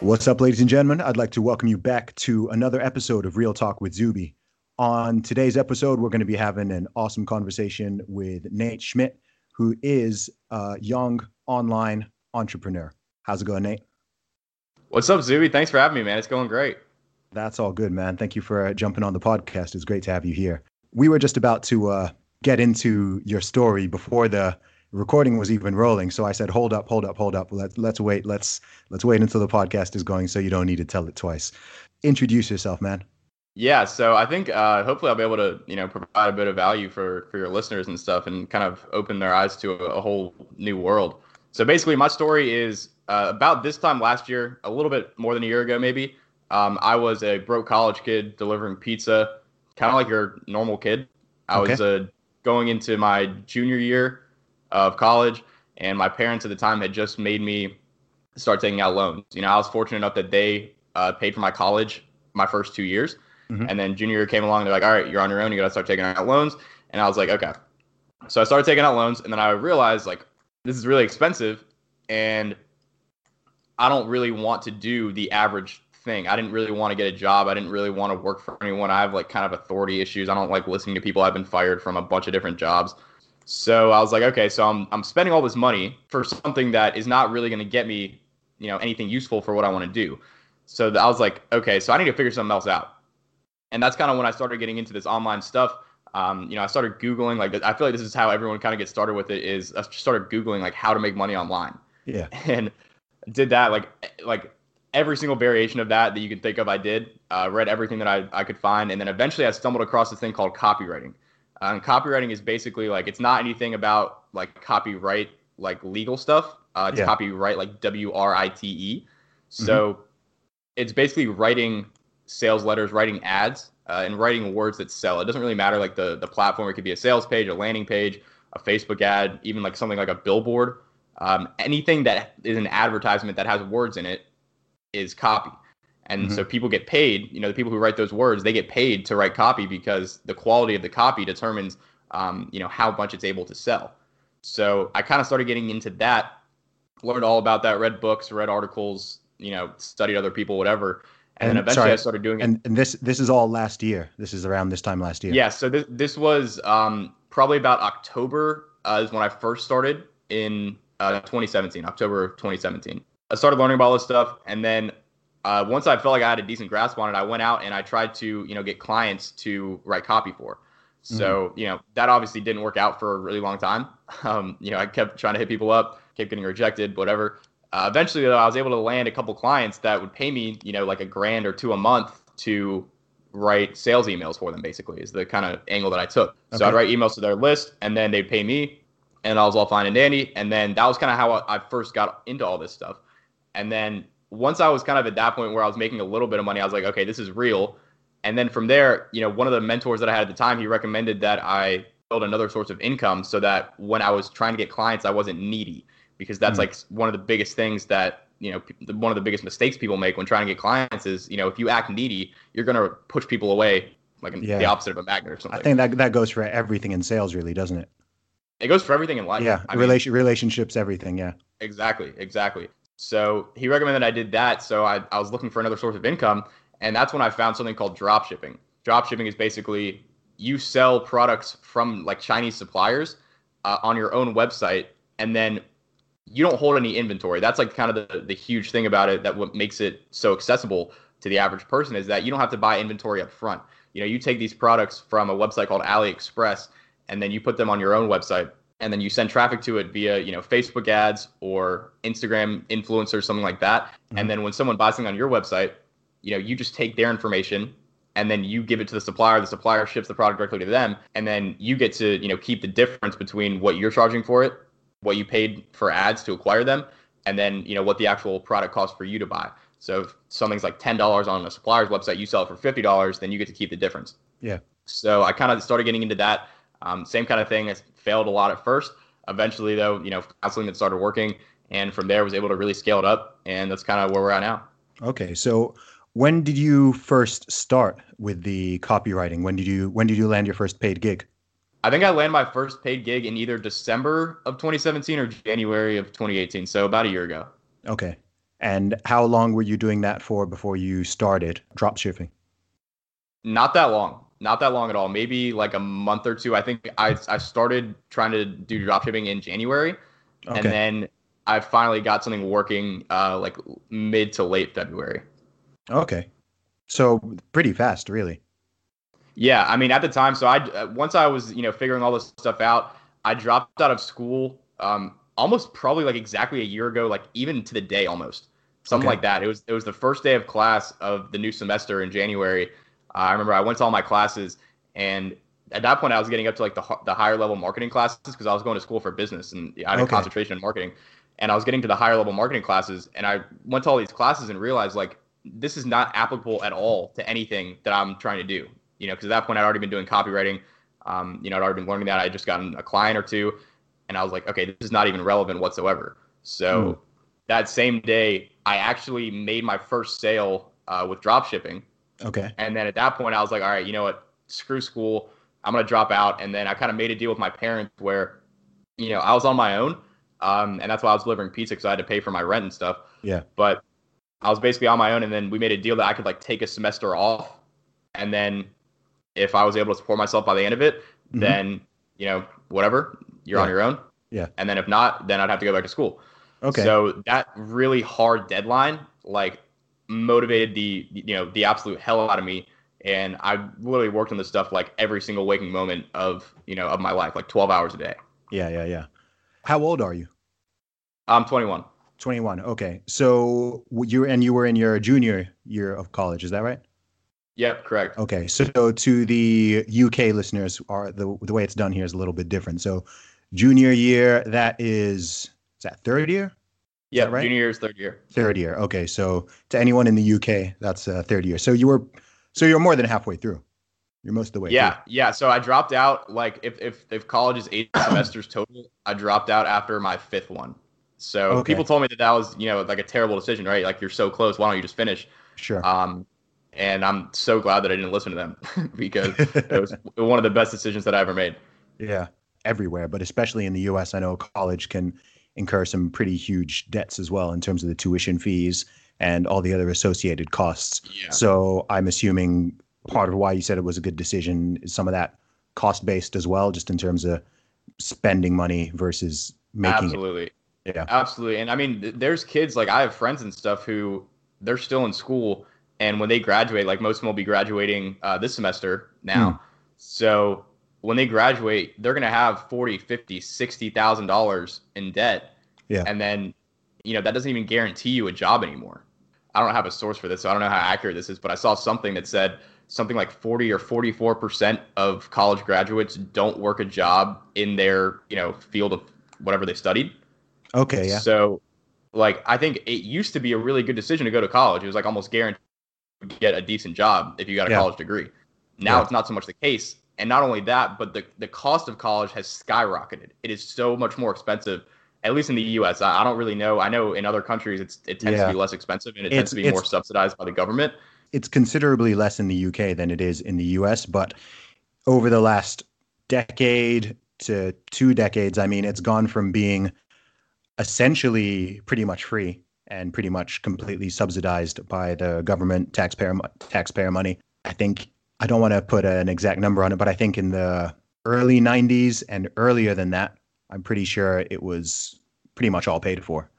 What's up, ladies and gentlemen? I'd like to welcome you back to another episode of Real Talk with Zuby. On today's episode, we're going to be having an awesome conversation with Nate Schmidt, who is a young online entrepreneur. How's it going, Nate? What's up, Zuby? Thanks for having me, man. It's going great. That's all good, man. Thank you for uh, jumping on the podcast. It's great to have you here. We were just about to uh, get into your story before the recording was even rolling. So I said, "Hold up, hold up, hold up. Let's let's wait. Let's let's wait until the podcast is going, so you don't need to tell it twice." Introduce yourself, man. Yeah, so I think uh, hopefully I'll be able to, you know, provide a bit of value for for your listeners and stuff, and kind of open their eyes to a, a whole new world. So basically, my story is uh, about this time last year, a little bit more than a year ago, maybe. Um, I was a broke college kid delivering pizza, kind of like your normal kid. I Okay. was uh, going into my junior year of college, and my parents at the time had just made me start taking out loans. You know, I was fortunate enough that they uh, paid for my college my first two years, Mhm. and then junior year came along. They're like, "All right, you're on your own. You got to start taking out loans." And I was like, "Okay." So I started taking out loans, and then I realized like this is really expensive, and I don't really want to do the average thing. I didn't really want to get a job. I didn't really want to work for anyone. I have like kind of authority issues. I don't like listening to people. I've been fired from a bunch of different jobs. So I was like, okay, so I'm I'm spending all this money for something that is not really going to get me, you know, anything useful for what I want to do. So I was like, okay, so I need to figure something else out. And that's kind of when I started getting into this online stuff. Um, you know, I started googling like I feel like this is how everyone kind of gets started with it. Is I started googling like how to make money online Yeah. and did that like like every single variation of that that you can think of i did uh, read everything that I, I could find and then eventually i stumbled across this thing called copywriting and copywriting is basically like it's not anything about like copyright like legal stuff. Uh, it's Yeah. copyright like w-r-i-t-e so it's basically writing sales letters writing ads uh, and writing words that sell. It doesn't really matter like the the platform. It could be a sales page a landing page a facebook ad even like something like a billboard. Um, anything that is an advertisement that has words in it is copy. And Mhm. so people get paid, you know, the people who write those words, they get paid to write copy because the quality of the copy determines, um, you know, how much it's able to sell. So I kind of started getting into that, learned all about that, read books, read articles, you know, studied other people, whatever. And, then eventually sorry, I started doing it. And and this this is all last year. This is around this time last year. Yeah, so this this was um, probably about October uh, is when I first started in uh, 2017, October of 2017. I started learning about all this stuff, and then uh, once I felt like I had a decent grasp on it, I went out and I tried to you know get clients to write copy for. So you know that obviously didn't work out for a really long time. Um, you know I kept trying to hit people up, kept getting rejected, whatever. Uh, eventually, though, I was able to land a couple clients that would pay me, you know, like a grand or two a month to write sales emails for them. Basically, is the kind of angle that I took. So I'd write emails to their list, and then they'd pay me, and I was all fine and dandy. And then that was kind of how I first got into all this stuff. And then once I was kind of at that point where I was making a little bit of money, I was like, okay, this is real. And then from there, you know, one of the mentors that I had at the time, he recommended that I build another source of income so that when I was trying to get clients, I wasn't needy because that's mm. like one of the biggest things that you know one of the biggest mistakes people make when trying to get clients is you know if you act needy, you're gonna push people away like yeah. the opposite of a magnet or something. I think that that goes for everything in sales, really, doesn't it? It goes for everything in life. Yeah, I relation mean, relationships, everything. Yeah. Exactly, exactly. So he recommended I did that. So I, I was looking for another source of income, and that's when I found something called drop shipping. Drop shipping is basically you sell products from like Chinese suppliers uh, on your own website, and then you don't hold any inventory. That's like kind of the, the huge thing about it that what makes it so accessible to the average person is that you don't have to buy inventory up front. You know, you take these products from a website called AliExpress and then you put them on your own website and then you send traffic to it via, you know, Facebook ads or Instagram influencers, something like that. Mm-hmm. And then when someone buys something on your website, you know, you just take their information and then you give it to the supplier the supplier ships the product directly to them and then you get to you know keep the difference between what you're charging for it what you paid for ads to acquire them and then you know what the actual product costs for you to buy so if something's like $10 on a supplier's website you sell it for $50 then you get to keep the difference yeah so i kind of started getting into that um, same kind of thing i failed a lot at first eventually though you know counseling that started working and from there was able to really scale it up and that's kind of where we're at now okay so when did you first start with the copywriting? When did you when did you land your first paid gig? I think I landed my first paid gig in either December of 2017 or January of 2018, so about a year ago. Okay. And how long were you doing that for before you started drop shipping? Not that long. Not that long at all. Maybe like a month or two. I think I I started trying to do drop shipping in January, okay. and then I finally got something working uh, like mid to late February. Okay. So pretty fast, really. Yeah, I mean, at the time, so I uh, once I was you know figuring all this stuff out, I dropped out of school um, almost probably like exactly a year ago, like even to the day almost, something okay. like that. It was it was the first day of class of the new semester in January. I remember I went to all my classes, and at that point I was getting up to like the the higher level marketing classes because I was going to school for business and I had okay. a concentration in marketing, and I was getting to the higher level marketing classes, and I went to all these classes and realized like this is not applicable at all to anything that I'm trying to do. You know, because at that point I'd already been doing copywriting. Um, you know, I'd already been learning that. I had just gotten a client or two, and I was like, okay, this is not even relevant whatsoever. So mm. that same day, I actually made my first sale uh, with drop shipping. Okay. And then at that point, I was like, all right, you know what? Screw school. I'm gonna drop out. And then I kind of made a deal with my parents where, you know, I was on my own, um, and that's why I was delivering pizza because I had to pay for my rent and stuff. Yeah. But I was basically on my own, and then we made a deal that I could like take a semester off, and then if I was able to support myself by the end of it, mm-hmm. then you know whatever, you're yeah. on your own. Yeah. And then if not, then I'd have to go back to school. Okay. So that really hard deadline, like, motivated the you know the absolute hell out of me, and I literally worked on this stuff like every single waking moment of you know of my life, like 12 hours a day. Yeah, yeah, yeah. How old are you? I'm 21. 21. Okay. So you and you were in your junior year of college, is that right? Yep, correct. Okay. So to the UK listeners, are the the way it's done here is a little bit different. So junior year, that is is that third year? Yeah, right? junior year is third year. Third year. Okay. So to anyone in the UK, that's uh, third year. So you were so you're more than halfway through. You're most of the way. Yeah, through. yeah. So I dropped out like if if if college is eight semesters total, I dropped out after my fifth one. So okay. people told me that that was, you know, like a terrible decision, right? Like you're so close. Why don't you just finish? Sure. Um, and I'm so glad that I didn't listen to them because it was one of the best decisions that I ever made. Yeah, everywhere, but especially in the U.S., I know college can incur some pretty huge debts as well in terms of the tuition fees and all the other associated costs. Yeah. So I'm assuming part of why you said it was a good decision is some of that cost based as well, just in terms of spending money versus making Absolutely. it. Yeah, absolutely. And I mean, there's kids like I have friends and stuff who they're still in school, and when they graduate, like most of them will be graduating uh, this semester now. Hmm. So when they graduate, they're gonna have forty, fifty, sixty thousand dollars in debt. Yeah, and then you know that doesn't even guarantee you a job anymore. I don't have a source for this, so I don't know how accurate this is, but I saw something that said something like 40 or 44 percent of college graduates don't work a job in their you know field of whatever they studied. Okay, yeah. So, like, I think it used to be a really good decision to go to college. It was like almost guaranteed to get a decent job if you got a Yeah. college degree. Now Yeah. it's not so much the case. And not only that, but the, the cost of college has skyrocketed. It is so much more expensive, at least in the US. I, I don't really know. I know in other countries it's it tends Yeah. to be less expensive and it It's- tends to be more subsidized by the government. it's considerably less in the UK than it is in the US, but over the last decade to two decades, I mean, it's gone from being essentially pretty much free and pretty much completely subsidized by the government taxpayer taxpayer money. I think I don't want to put an exact number on it, but I think in the early 90s and earlier than that, I'm pretty sure it was pretty much all paid for.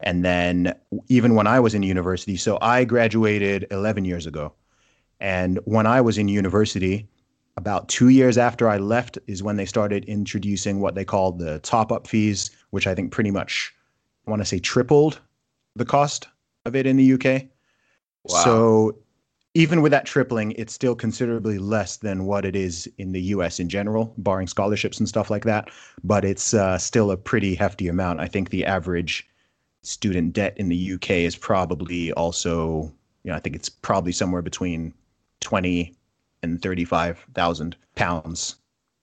And then even when I was in university, so I graduated 11 years ago. And when I was in university, about two years after I left is when they started introducing what they called the top up fees, which I think pretty much, I want to say, tripled the cost of it in the UK. Wow. So even with that tripling, it's still considerably less than what it is in the US in general, barring scholarships and stuff like that. But it's uh, still a pretty hefty amount. I think the average student debt in the UK is probably also, you know, I think it's probably somewhere between 20 and 35,000 pounds.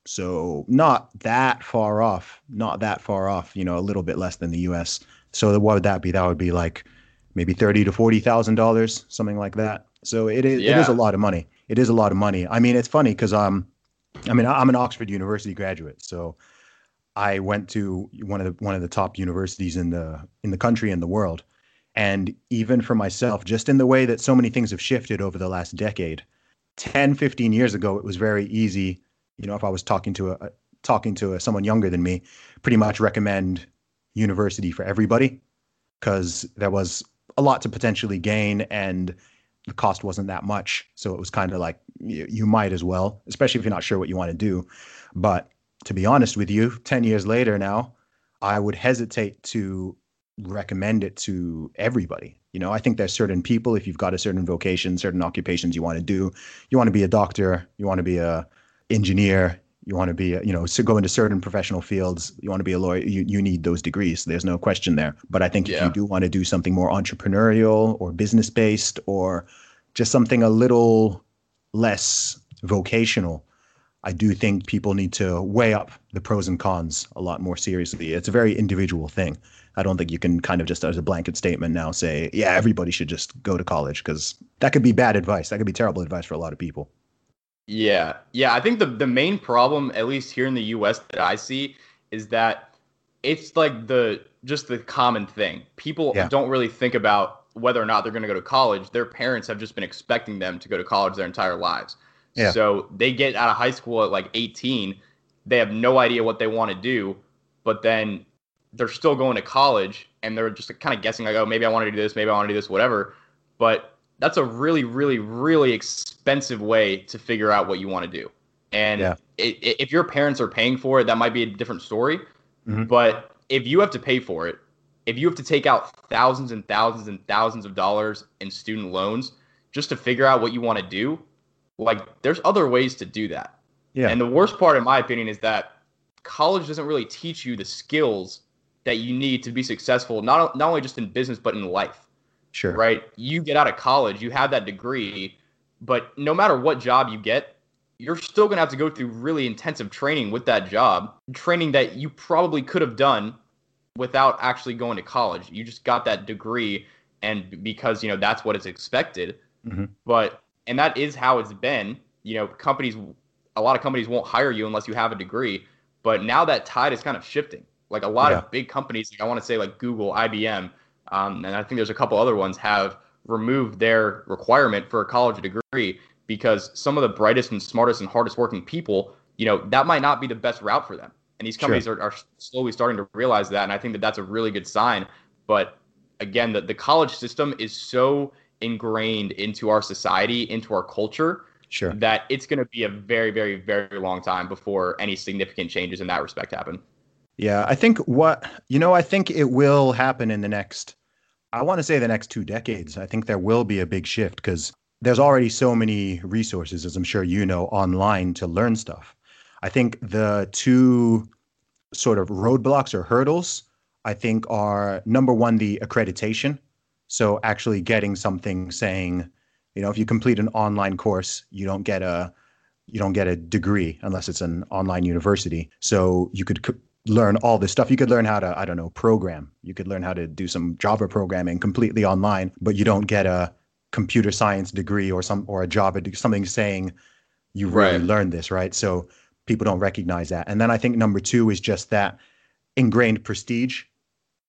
So not that far off, not that far off, you know, a little bit less than the US. So what would that be? That would be like maybe 30 to 40,000 dollars, something like that. So it is, it is a lot of money. It is a lot of money. I mean, it's funny because um, I mean, I'm an Oxford University graduate, so I went to one of the one of the top universities in the in the country and the world. And even for myself, just in the way that so many things have shifted over the last decade, 10, 15 years ago, it was very easy. You know, if I was talking to a talking to a, someone younger than me, pretty much recommend university for everybody because there was a lot to potentially gain and the cost wasn't that much. So it was kind of like you, you might as well, especially if you're not sure what you want to do. But to be honest with you, 10 years later now, I would hesitate to recommend it to everybody. You know, I think there's certain people, if you've got a certain vocation, certain occupations you want to do, you want to be a doctor, you want to be a engineer, you want to be, a, you know, so go into certain professional fields, you want to be a lawyer, you, you need those degrees. There's no question there. But I think if you do want to do something more entrepreneurial or business based or just something a little less vocational, I do think people need to weigh up the pros and cons a lot more seriously. It's a very individual thing. I don't think you can kind of just as a blanket statement now say, yeah, everybody should just go to college because that could be bad advice. That could be terrible advice for a lot of people. Yeah. Yeah. I think the, the main problem, at least here in the US, that I see is that it's like the just the common thing. People Yeah. don't really think about whether or not they're going to go to college. Their parents have just been expecting them to go to college their entire lives. Yeah. So they get out of high school at like 18. They have no idea what they want to do, but then they're still going to college and they're just kind of guessing like, oh, maybe I want to do this, maybe I want to do this, whatever. But that's a really, really, really expensive way to figure out what you want to do. And Yeah. i- i- if your parents are paying for it, that might be a different story. Mhm. But if you have to pay for it, if you have to take out thousands and thousands and thousands of dollars in student loans just to figure out what you want to do, like there's other ways to do that. Yeah. And the worst part, in my opinion, is that college doesn't really teach you the skills that you need to be successful, not, not only just in business, but in life sure. right? You get out of college, you have that degree, but no matter what job you get, you're still going to have to go through really intensive training with that job, training that you probably could have done without actually going to college. You just got that degree and because, you know, that's what is expected. Mhm. But and that is how it's been. You know, companies a lot of companies won't hire you unless you have a degree, but now that tide is kind of shifting. Like a lot Yeah. of big companies, like I want to say like Google, IBM, um, and I think there's a couple other ones have removed their requirement for a college degree because some of the brightest and smartest and hardest working people, you know, that might not be the best route for them. And these Sure. companies are, are slowly starting to realize that. And I think that that's a really good sign. But again, the, the college system is so ingrained into our society, into our culture, Sure. that it's going to be a very, very, very long time before any significant changes in that respect happen. Yeah, I think what you know, I think it will happen in the next I want to say the next two decades. I think there will be a big shift because there's already so many resources, as I'm sure you know, online to learn stuff. I think the two sort of roadblocks or hurdles, I think, are number one, the accreditation. So actually getting something saying, you know, if you complete an online course, you don't get a you don't get a degree unless it's an online university. So you could learn all this stuff. You could learn how to, I don't know, program. You could learn how to do some Java programming completely online, but you don't get a computer science degree or some or a Java something saying you really Right. learned this, right? So people don't recognize that. And then I think number two is just that ingrained prestige.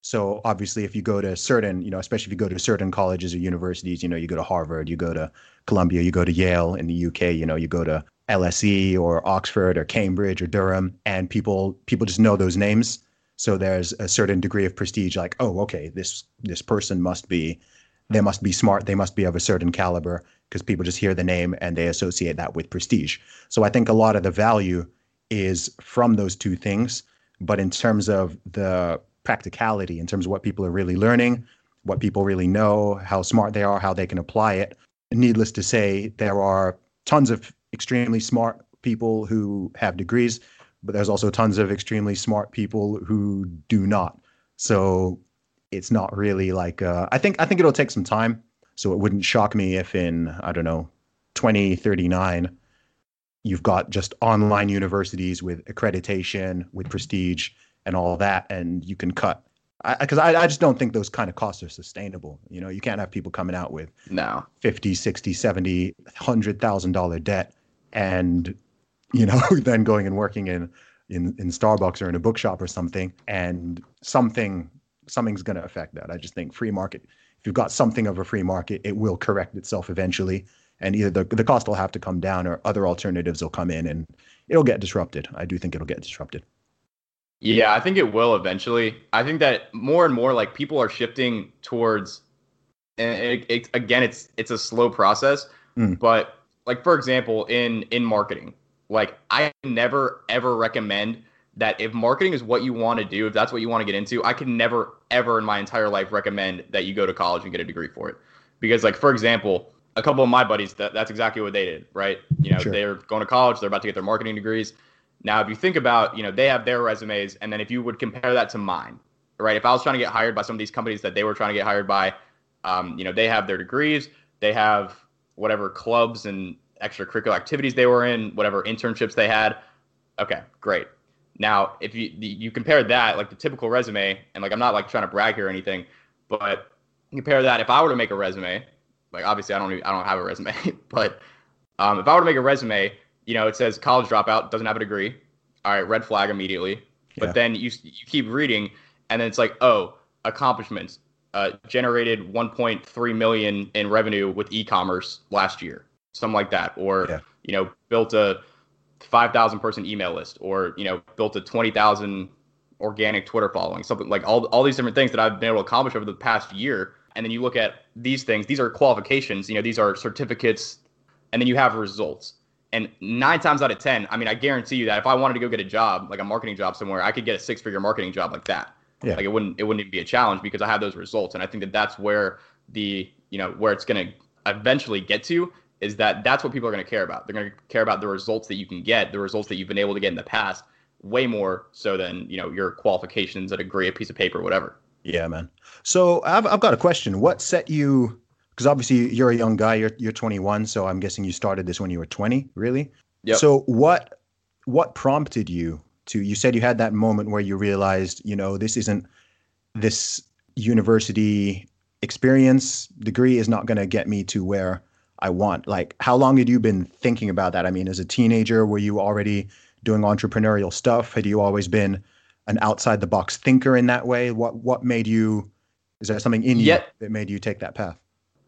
So obviously, if you go to certain, you know, especially if you go to certain colleges or universities, you know, you go to Harvard, you go to Columbia, you go to Yale in the UK, you know, you go to LSE or Oxford or Cambridge or Durham, and people people just know those names. So there's a certain degree of prestige, like, oh, okay, this this person must be, they must be smart, they must be of a certain caliber, because people just hear the name and they associate that with prestige. So I think a lot of the value is from those two things. But in terms of the practicality, in terms of what people are really learning, what people really know, how smart they are, how they can apply it, needless to say, there are tons of extremely smart people who have degrees, but there's also tons of extremely smart people who do not. So it's not really like uh, I think I think it'll take some time. So it wouldn't shock me if in I don't know 2039 you've got just online universities with accreditation, with prestige, and all that, and you can cut. Because I, I, I just don't think those kind of costs are sustainable. You know, you can't have people coming out with No. 50, 60, 70, 100,000 dollar debt and you know then going and working in in in Starbucks or in a bookshop or something and something something's going to affect that. I just think free market if you've got something of a free market, it will correct itself eventually and either the the cost will have to come down or other alternatives will come in and it'll get disrupted. I do think it'll get disrupted. Yeah, I think it will eventually. I think that more and more like people are shifting towards and it, it, again it's it's a slow process, Mm. but like for example in in marketing, like I never ever recommend that if marketing is what you want to do, if that's what you want to get into, I can never ever in my entire life recommend that you go to college and get a degree for it. Because like for example, a couple of my buddies that that's exactly what they did, right? You know, Sure. they're going to college, they're about to get their marketing degrees. Now, if you think about, you know, they have their resumes, and then if you would compare that to mine, right? If I was trying to get hired by some of these companies that they were trying to get hired by, um, you know, they have their degrees, they have whatever clubs and extracurricular activities they were in, whatever internships they had. Okay, great. Now, if you you compare that, like the typical resume, and like I'm not like trying to brag here or anything, but compare that. If I were to make a resume, like obviously I don't even, I don't have a resume, but um, if I were to make a resume, you know, it says college dropout, doesn't have a degree. All right, red flag immediately. Yeah. But then you you keep reading, and then it's like, oh, accomplishments. Uh, generated 1.3 million in revenue with e-commerce last year, something like that, or Yeah. you know, built a 5,000 person email list, or you know, built a 20,000 organic Twitter following, something like all all these different things that I've been able to accomplish over the past year. And then you look at these things; these are qualifications. You know, these are certificates, and then you have results. And nine times out of ten, I mean, I guarantee you that if I wanted to go get a job, like a marketing job somewhere, I could get a six-figure marketing job like that. Yeah. Like it wouldn't it wouldn't even be a challenge because I have those results. And I think that that's where the you know where it's going to eventually get to is that that's what people are going to care about. They're going to care about the results that you can get, the results that you've been able to get in the past, way more so than you know your qualifications, a degree, a piece of paper, whatever. Yeah, man. So I've I've got a question. What set you? Because obviously you're a young guy. You're you're 21, so I'm guessing you started this when you were 20. Really? Yep. So what what prompted you to? You said you had that moment where you realized, you know, this isn't this university experience degree is not going to get me to where I want. Like, how long had you been thinking about that? I mean, as a teenager, were you already doing entrepreneurial stuff? Had you always been an outside the box thinker in that way? What what made you? Is there something in you that made you take that path?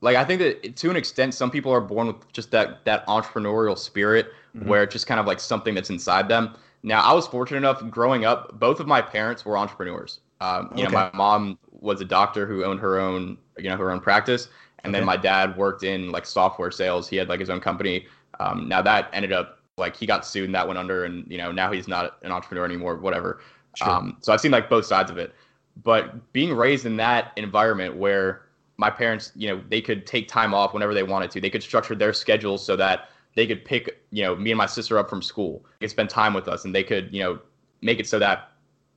like I think that to an extent, some people are born with just that that entrepreneurial spirit, Mhm. where it's just kind of like something that's inside them. Now, I was fortunate enough growing up. Both of my parents were entrepreneurs. Um, you Okay. know, my mom was a doctor who owned her own, you know, her own practice, and then my dad worked in like software sales. He had like his own company. Um, now that ended up like he got sued and that went under, and you know now he's not an entrepreneur anymore. Whatever. Sure. Um, so I've seen like both sides of it. But being raised in that environment where my parents, you know, they could take time off whenever they wanted to. They could structure their schedules so that they could pick, you know, me and my sister up from school. They could spend time with us and they could, you know, make it so that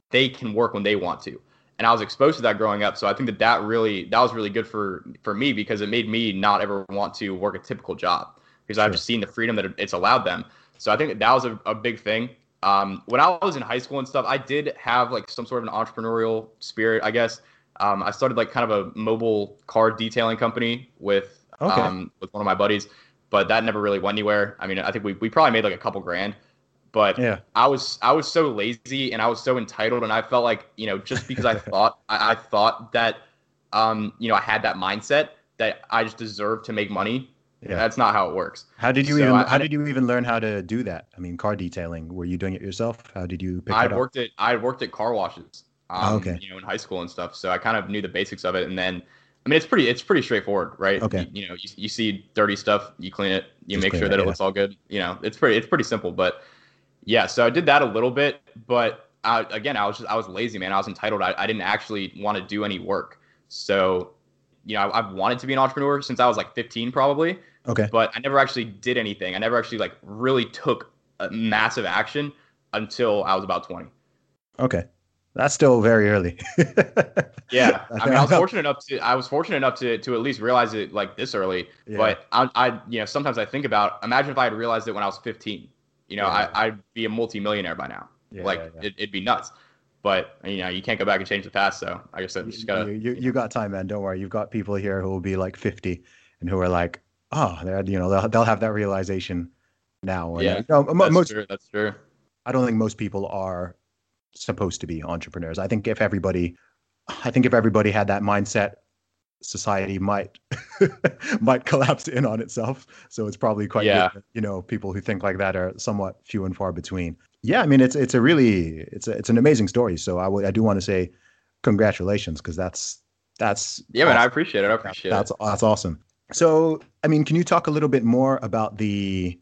they can work when they want to. And I was exposed to that growing up, so I think that that really that was really good for for me because it made me not ever want to work a typical job because I've just seen the freedom that it's allowed them. So I think that, that was a, a big thing. Um, when I was in high school and stuff, I did have like some sort of an entrepreneurial spirit, I guess. Um, I started like kind of a mobile car detailing company with Okay. um, with one of my buddies, but that never really went anywhere. I mean, I think we, we probably made like a couple grand, but Yeah. I was I was so lazy and I was so entitled, and I felt like you know just because I thought I, I thought that um, you know I had that mindset that I just deserved to make money. Yeah. That's not how it works. How did you So even I- how did you even learn how to do that? I mean, car detailing. Were you doing it yourself? How did you pick I it up? worked at I worked at car washes. Um, Oh, okay. You know, in high school and stuff, so I kind of knew the basics of it. And then, I mean, it's pretty it's pretty straightforward, right? Okay. You, you know, you, you see dirty stuff, you clean it, you Just make sure that it yeah. looks all good. You know, it's pretty it's pretty simple. But yeah, so I did that a little bit, but I, again, I was just I was lazy, man. I was entitled. I, I didn't actually want to do any work. So, you know, I, I've wanted to be an entrepreneur since I was like 15, probably Okay. but I never actually did anything. I never actually like really took a massive action until I was about 20. Okay. That's still very early. Yeah, I mean, I was fortunate enough to I was fortunate enough to to at least realize it like this early. Yeah. But I, I, you know, sometimes I think about imagine if I had realized it when I was 15. You know, Yeah. I, I'd be a multimillionaire by now. Yeah, like. It, it'd be nuts. But you know, you can't go back and change the past. So I guess I just gotta. you, you, you got time, man. Don't worry. You've got people here who will be like 50 and who are like, oh, they're, you know, they'll, they'll have that realization now. Yeah, no, that's most, true. That's true. I don't think most people are supposed to be entrepreneurs. I think if everybody, I think if everybody had that mindset, society might might collapse in on itself. So it's probably quite Yeah. good you know people who think like that are somewhat few and far between. Yeah, I mean it's it's a really it's a, it's an amazing story. So I would I do want to say congratulations because that's that's Yeah, man, I appreciate it. I appreciate that's it. that's awesome. So, I mean, can you talk a little bit more about the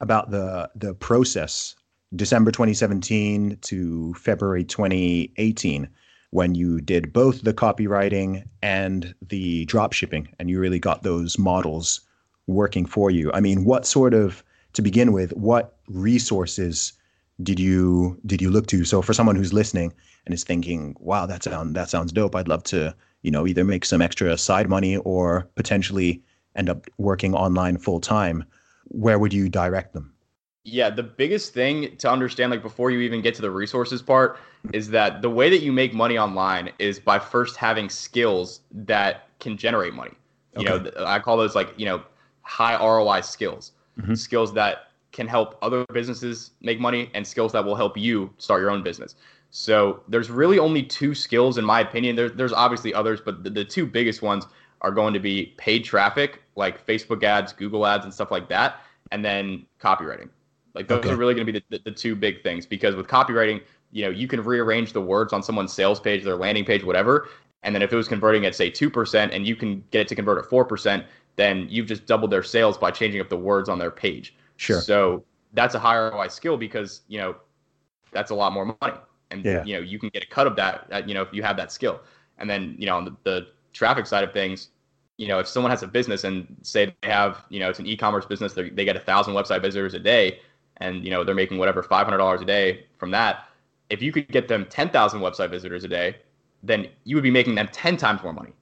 about the the process, December 2017 to February 2018, when you did both the copywriting and the drop shipping, and you really got those models working for you? I mean, what sort of to begin with, what resources did you did you look to? So, for someone who's listening and is thinking, "Wow, that sound that sounds dope. I'd love to." you know, either make some extra side money or potentially end up working online full time, where would you direct them? Yeah, the biggest thing to understand, like before you even get to the resources part, is that the way that you make money online is by first having skills that can generate money. You know, Okay. th- I call those like, you know, high ROI skills, Mhm. skills that can help other businesses make money and skills that will help you start your own business. So there's really only two skills, in my opinion. There, there's obviously others, but the, the two biggest ones are going to be paid traffic, like Facebook ads, Google ads, and stuff like that, and then copywriting. Like those Okay. are really going to be the, the, the two big things because with copywriting, you know, you can rearrange the words on someone's sales page, their landing page, whatever. And then if it was converting at say two percent, and you can get it to convert at four percent, then you've just doubled their sales by changing up the words on their page. Sure. So that's a higher ROI skill because you know that's a lot more money, and Yeah. you know you can get a cut of that. uh, You know if you have that skill, and then you know on the, the traffic side of things, you know if someone has a business and say they have you know it's an e-commerce business, they they get a thousand website visitors a day, and you know they're making whatever five hundred dollars a day from that. If you could get them ten thousand website visitors a day, then you would be making them ten times more money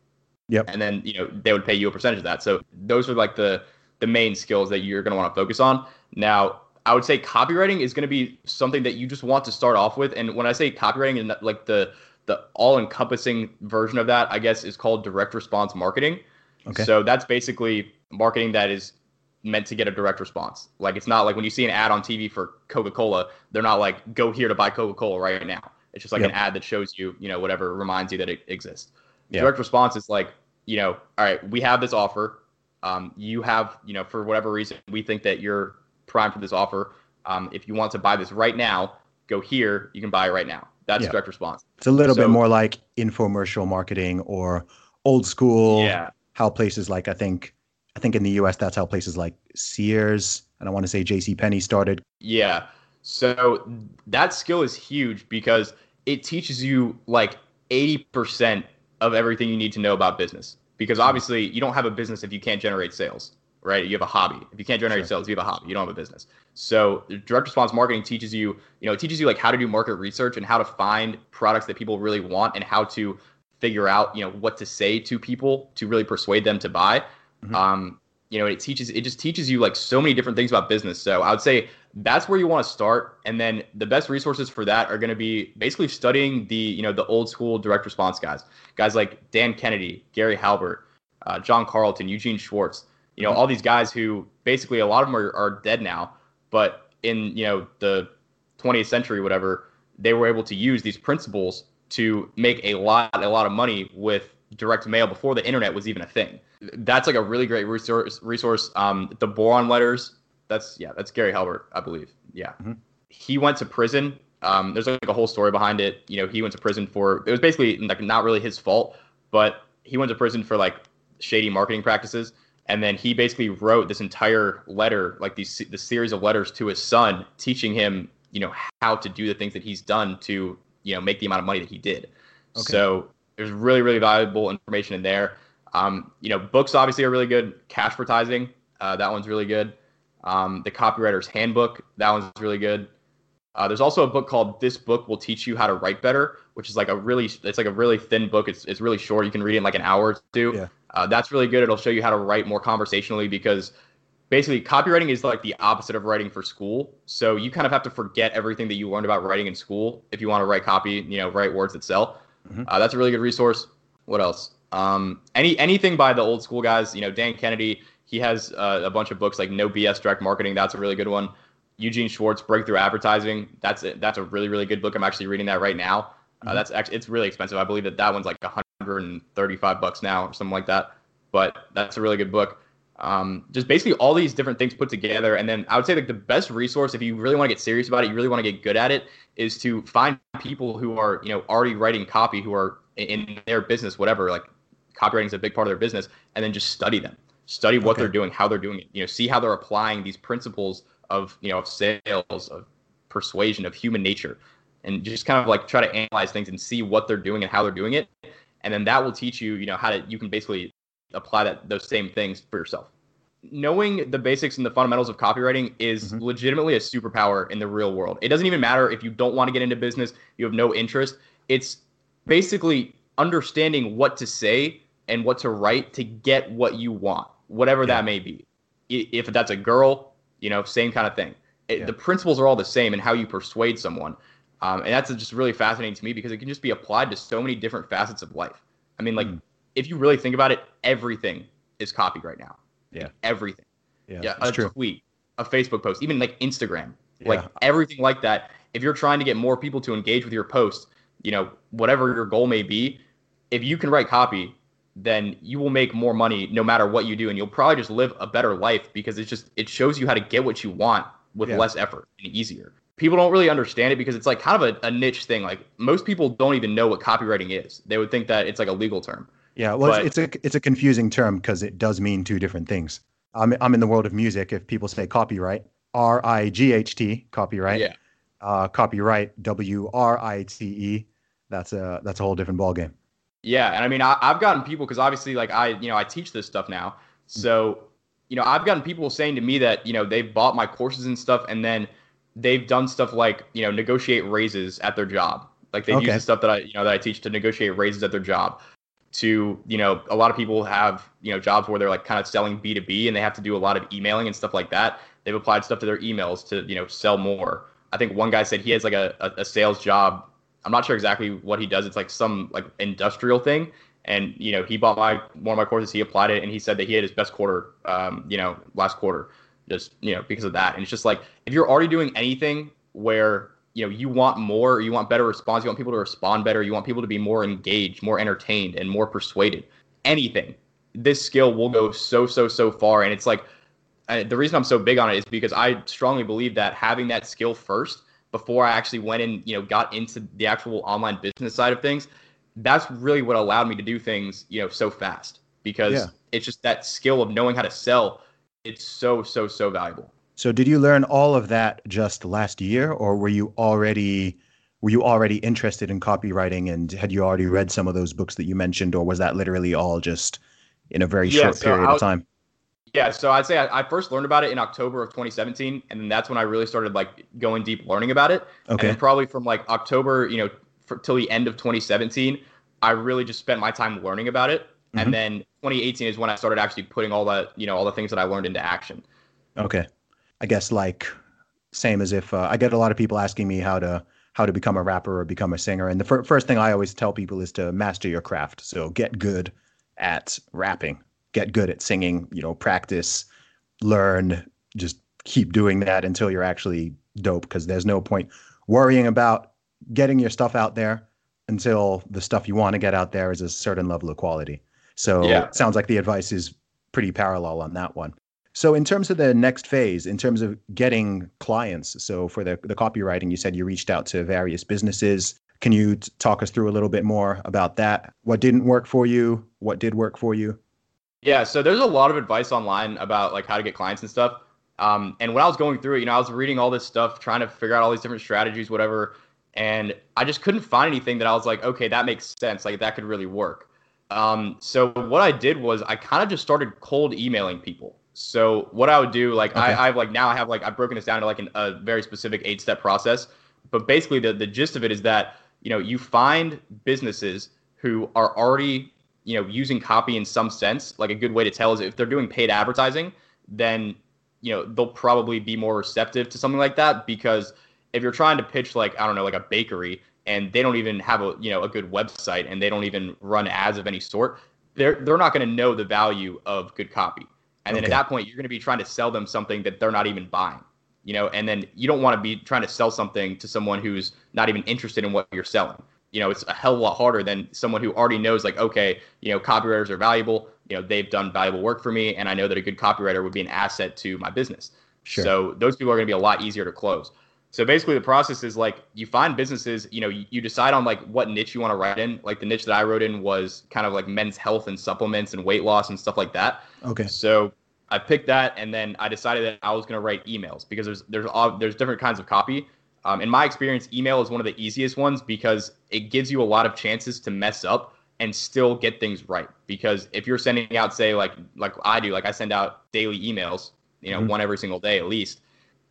Yep. and then you know they would pay you a percentage of that. So those are like the the main skills that you're going to want to focus on. Now, I would say copywriting is going to be something that you just want to start off with. And when I say copywriting and like the the all encompassing version of that, I guess is called direct response marketing. Okay. So that's basically marketing that is meant to get a direct response. Like it's not like when you see an ad on TV for Coca-Cola, they're not like go here to buy Coca-Cola right now. It's just like Yep. an ad that shows you, you know, whatever reminds you that it exists. Yeah. Direct response is like, you know, all right, we have this offer. Um, you have, you know, for whatever reason, we think that you're prime for this offer. Um, if you want to buy this right now, go here. You can buy it right now. That's Yeah. direct response. It's a little bit more like infomercial marketing or old school. Yeah. How places like I think I think in the U.S. that's how places like Sears and I want to say J.C. Penney started. Yeah. So that skill is huge because it teaches you like 80% of everything you need to know about business. Because obviously, you don't have a business if you can't generate sales, right? You have a hobby. If you can't generate Sure. sales, you have a hobby. You don't have a business. So direct response marketing teaches you, you know, it teaches you like how to do market research and how to find products that people really want and how to figure out, you know, what to say to people to really persuade them to buy. Mhm. Um, you know, it teaches it just teaches you like so many different things about business. So I would say that's where you want to start. And then the best resources for that are going to be basically studying the, you know, the old school direct response guys, guys like Dan Kennedy, Gary Halbert, uh, John Carlton, Eugene Schwartz, you know, all these guys who basically a lot of them are, are dead now, but in, you know, the 20th century, whatever, they were able to use these principles to make a lot, a lot of money with direct mail before the internet was even a thing. That's like a really great resource. Resource. Um, the Boron letters. That's yeah. That's Gary Halbert, I believe. Yeah. Mhm. He went to prison. Um, there's like a whole story behind it. You know, he went to prison for it was basically like not really his fault, but he went to prison for like shady marketing practices. And then he basically wrote this entire letter, like these the series of letters to his son, teaching him, you know, how to do the things that he's done to, you know, make the amount of money that he did. Okay. So there's really, really valuable information in there. Um, you know, books obviously are really good. Cashvertising, uh, that one's really good. Um, the Copywriter's Handbook, that one's really good. Uh, there's also a book called This Book Will Teach You How to Write Better, which is like a really, it's like a really thin book. It's, it's really short. You can read it in like an hour or two. Yeah. Uh, that's really good. It'll show you how to write more conversationally because basically copywriting is like the opposite of writing for school. So you kind of have to forget everything that you learned about writing in school if you want to write copy, you know, write words that sell. Mhm. Uh, that's a really good resource. What else? Um, any anything by the old school guys. You know, Dan Kennedy. He has uh, a bunch of books like No BS Direct Marketing. That's a really good one. Eugene Schwartz, Breakthrough Advertising. That's a, that's a really really good book. I'm actually reading that right now. Uh, Mhm. that's actually it's really expensive. I believe that that one's like 135 bucks now or something like that. But that's a really good book. Um, just basically all these different things put together, and then I would say like the best resource if you really want to get serious about it, you really want to get good at it, is to find people who are you know already writing copy, who are in their business, whatever. Like copywriting is a big part of their business, and then just study them, study what Okay. they're doing, how they're doing it. You know, see how they're applying these principles of you know of sales, of persuasion, of human nature, and just kind of like try to analyze things and see what they're doing and how they're doing it, and then that will teach you you know how to you can basically apply that those same things for yourself. Knowing the basics and the fundamentals of copywriting is Mhm. legitimately a superpower in the real world. It doesn't even matter if you don't want to get into business, you have no interest. It's basically understanding what to say and what to write to get what you want, whatever Yeah. that may be. If that's a girl, you know, same kind of thing. It, Yeah. The principles are all the same in how you persuade someone. Um, and that's just really fascinating to me because it can just be applied to so many different facets of life. I mean, like, Mm. if you really think about it, everything is copied right now. Yeah. Like, everything. Yeah, Yeah, a true. tweet, a Facebook post, even like Instagram, like everything like that. If you're trying to get more people to engage with your post, you know, whatever your goal may be, if you can write copy, then you will make more money no matter what you do, and you'll probably just live a better life because it's just it shows you how to get what you want with Yeah. less effort and easier. People don't really understand it because it's like kind of a, a niche thing. Like most people don't even know what copywriting is. They would think that it's like a legal term. Yeah, well, But- it's, it's a it's a confusing term because it does mean two different things. I'm I'm in the world of music. If people say copyright, R I G H T, copyright, Yeah. uh, copyright, W R I T E, that's a that's a whole different ballgame. Yeah, and I mean, I, I've gotten people because obviously, like I, you know, I teach this stuff now. Mm-hmm. So, you know, I've gotten people saying to me that you know they've bought my courses and stuff, and then they've done stuff like you know negotiate raises at their job. Like they've Okay. used the stuff that I, you know, that I teach to negotiate raises at their job. To you know, a lot of people have you know jobs where they're like kind of selling B two B, and they have to do a lot of emailing and stuff like that. They've applied stuff to their emails to you know sell more. I think one guy said he has like a, a sales job I'm not sure exactly what he does. It's like some like industrial thing. And you know, he bought my one of my courses. He applied it, and he said that he had his best quarter, um, you know, last quarter, just you know, because of that. And it's just like if you're already doing anything where you know you want more, or you want better response, you want people to respond better, you want people to be more engaged, more entertained, and more persuaded. Anything, this skill will go so so so far. And it's like uh, the reason I'm so big on it is because I strongly believe that having that skill first before I actually went and you know got into the actual online business side of things, that's really what allowed me to do things you know so fast because Yeah. it's just that skill of knowing how to sell. It's so so so valuable. So did you learn all of that just last year, or were you already were you already interested in copywriting and had you already read some of those books that you mentioned, or was that literally all just in a very Yeah, short so period of time? Yeah, so I'd say I, I, first learned about it in October of 2017, and then that's when I really started like going deep learning about it. Okay. And probably from like October, you know, for, till the end of 2017, I really just spent my time learning about it. Mm-hmm. And then 2018 is when I started actually putting all that, you know, all the things that I learned into action. Okay, I guess like same as if uh, I get a lot of people asking me how to how to become a rapper or become a singer, and the fir- first thing I always tell people is to master your craft. So get good at rapping, get good at singing. You know, practice, learn, just keep doing that until you're actually dope. Because there's no point worrying about getting your stuff out there until the stuff you want to get out there is a certain level of quality. So yeah. sounds like the advice is pretty parallel on that one. So in terms of the next phase, in terms of getting clients, so for the the copywriting, you said you reached out to various businesses. Can you talk us through a little bit more about that? What didn't work for you? What did work for you? Yeah, so there's a lot of advice online about like how to get clients and stuff. Um, and when I was going through it, you know, I was reading all this stuff, trying to figure out all these different strategies, whatever, and I just couldn't find anything that I was like, okay, that makes sense. Like that could really work. Um, so what I did was I kind of just started cold emailing people. So what I would do, like okay. I, I've like now I have like I've broken this down to like an, a very specific eight step process. But basically the the gist of it is that you know you find businesses who are already you know using copy in some sense. Like a good way to tell is if they're doing paid advertising, then you know they'll probably be more receptive to something like that because if you're trying to pitch like I don't know like a bakery and they don't even have a you know a good website and they don't even run ads of any sort, they're they're not going to know the value of good copy. And then at that point, you're going to be trying to sell them something that they're not even buying, you know, and then you don't want to be trying to sell something to someone who's not even interested in what you're selling. You know, it's a hell of a lot harder than someone who already knows, like, okay, you know, copywriters are valuable. You know, they've done valuable work for me, and I know that a good copywriter would be an asset to my business. Sure. So those people are going to be a lot easier to close. So basically, the process is like you find businesses, you know, you, you decide on like what niche you want to write in. Like the niche that I wrote in was kind of like men's health and supplements and weight loss and stuff like that. Okay. So I picked that, and then I decided that I was going to write emails because there's there's all, there's different kinds of copy. Um, in my experience, email is one of the easiest ones because it gives you a lot of chances to mess up and still get things right. Because if you're sending out, say, like like I do, like I send out daily emails, you know, mm-hmm. one every single day at least